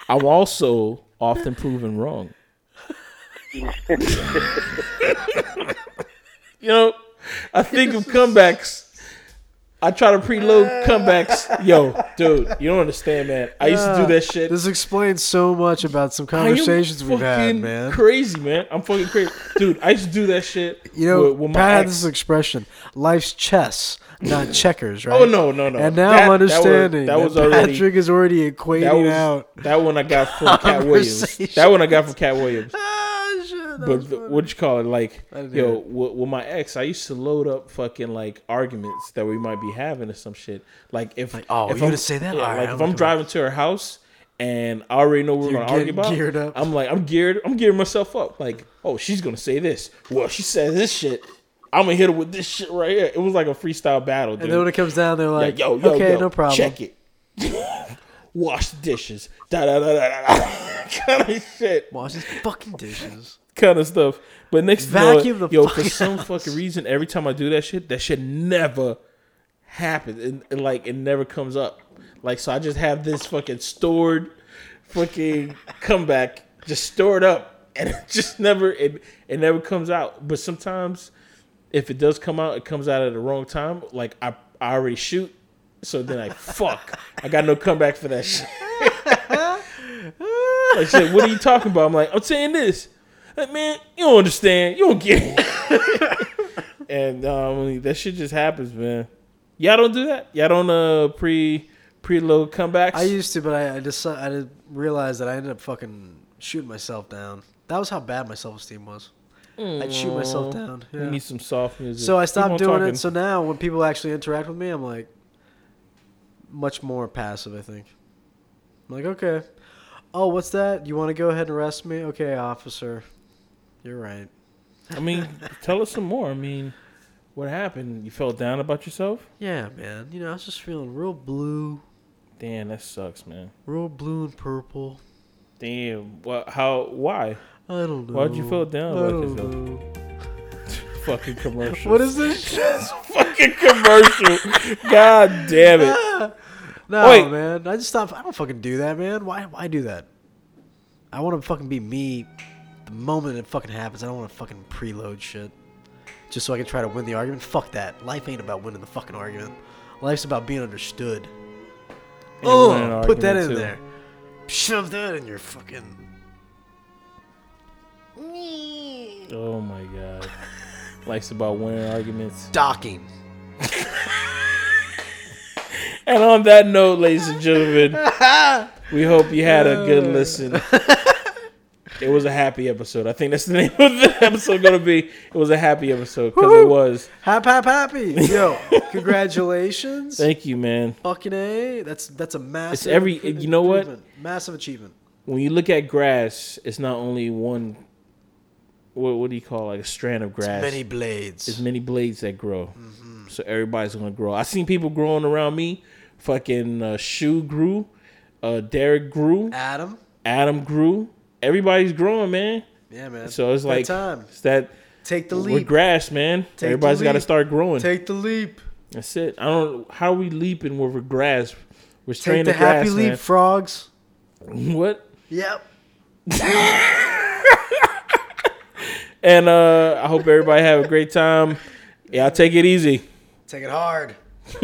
I'm also often proven wrong. *laughs* you know, I think of comebacks. I try to preload comebacks. Yo, dude, you don't understand, man. I used to do that shit. This explains so much about some conversations we've had, man. Crazy, man. I'm fucking crazy, dude. I used to do that shit. You know, with, with my Pat had this expression: "Life's chess, not *laughs* checkers." Oh, right? Oh no, no, no. And now That- I'm that was- understanding that that, was already- Patrick is already equating That was out. that one I got from Katt Williams. That one I got from Katt Williams. Shit, that But the, what you call it? Like, yo, hear with, with my ex, I used to load up fucking like arguments that we might be having or some shit. Like if Like, oh, if you gonna say that? Yeah, All right, like I'm if I'm looking driving to her house and I already know we're You're gonna argue about. geared up. I'm like, I'm geared. I'm gearing myself up. Like, oh, she's gonna say this. Well, she says this shit. I'm gonna hit her with this shit right here. It was like a freestyle battle, dude. And then when it comes down, they're like, yo, yo, okay, yo, no problem. Check it. *laughs* Wash the dishes. Da da da da da. *laughs* kind of shit. Wash his fucking dishes. Kind of stuff. But next, thing you know, Vacuum the yo, for some fucking reason, every time I do that shit, that shit never happens. And, and, like it never comes up. Like so, I just have this fucking stored, fucking comeback just stored up, and *laughs* it just never it it never comes out. But sometimes, if it does come out, it comes out at the wrong time. Like I I already shoot, so then I *laughs* fuck. I got no comeback for that shit. *laughs* like shit, what are you talking about? I'm like, I'm saying this. Like, man, you don't understand. You don't get it. *laughs* and um, that shit just happens, man. Y'all don't do that. Y'all don't uh pre preload comebacks. I used to, but I, I just I didn't realize that I ended up fucking shooting myself down. That was how bad my self esteem was. I'd shoot myself down. Yeah. need some soft music. So I stopped doing talking. it. So now when people actually interact with me, I'm like much more passive. I think. I'm like, okay. Oh, what's that? You want to go ahead and arrest me? Okay, officer. You're right. I mean, *laughs* tell us some more. I mean, what happened? You felt down about yourself? Yeah, man. You know, I was just feeling real blue, Damn, that sucks, man. real blue and purple. Damn. Well, how? Why? I don't know. Why'd you feel down I about yourself? *laughs* Fucking commercial. What is this shit? *laughs* fucking commercial? God damn it. No, Wait. man. I just stop. I don't fucking do that, man. Why? Why do that? I want to fucking be me. The moment it fucking happens, I don't want to fucking preload shit. Just so I can try to win the argument. Fuck that. Life ain't about winning the fucking argument. Life's about being understood. And Oh, put that in too. there. Shove that in your fucking. Oh my god. Life's about winning arguments. Docking. And on that note, ladies and gentlemen, we hope you had a good *laughs* listen. *laughs* It was a happy episode. I think that's the name of the *laughs* episode going to be. It was a happy episode because it was. Hap hap happy. Yo, *laughs* congratulations. Thank you, man. Fucking a. That's that's a massive. every- you know what? Massive achievement. When you look at grass, it's not only one. What, what do you call it? like a strand of grass? It's many blades. There's many blades that grow. So everybody's gonna grow. I seen people growing around me. Fucking uh, Shoe grew. Uh, Derek grew. Adam. Adam grew. Everybody's growing, man. Yeah, man. So it's That like time. it's that Take the leap. we're grass, man. the Everybody's got to start growing. Take the leap. That's it. I don't. How are we leaping when we're grass? We're Take straining the the grass, happy leap, frogs. *laughs* What? Yep. *laughs* And uh, I hope everybody have a great time. Yeah, take it easy. Take it hard. *laughs*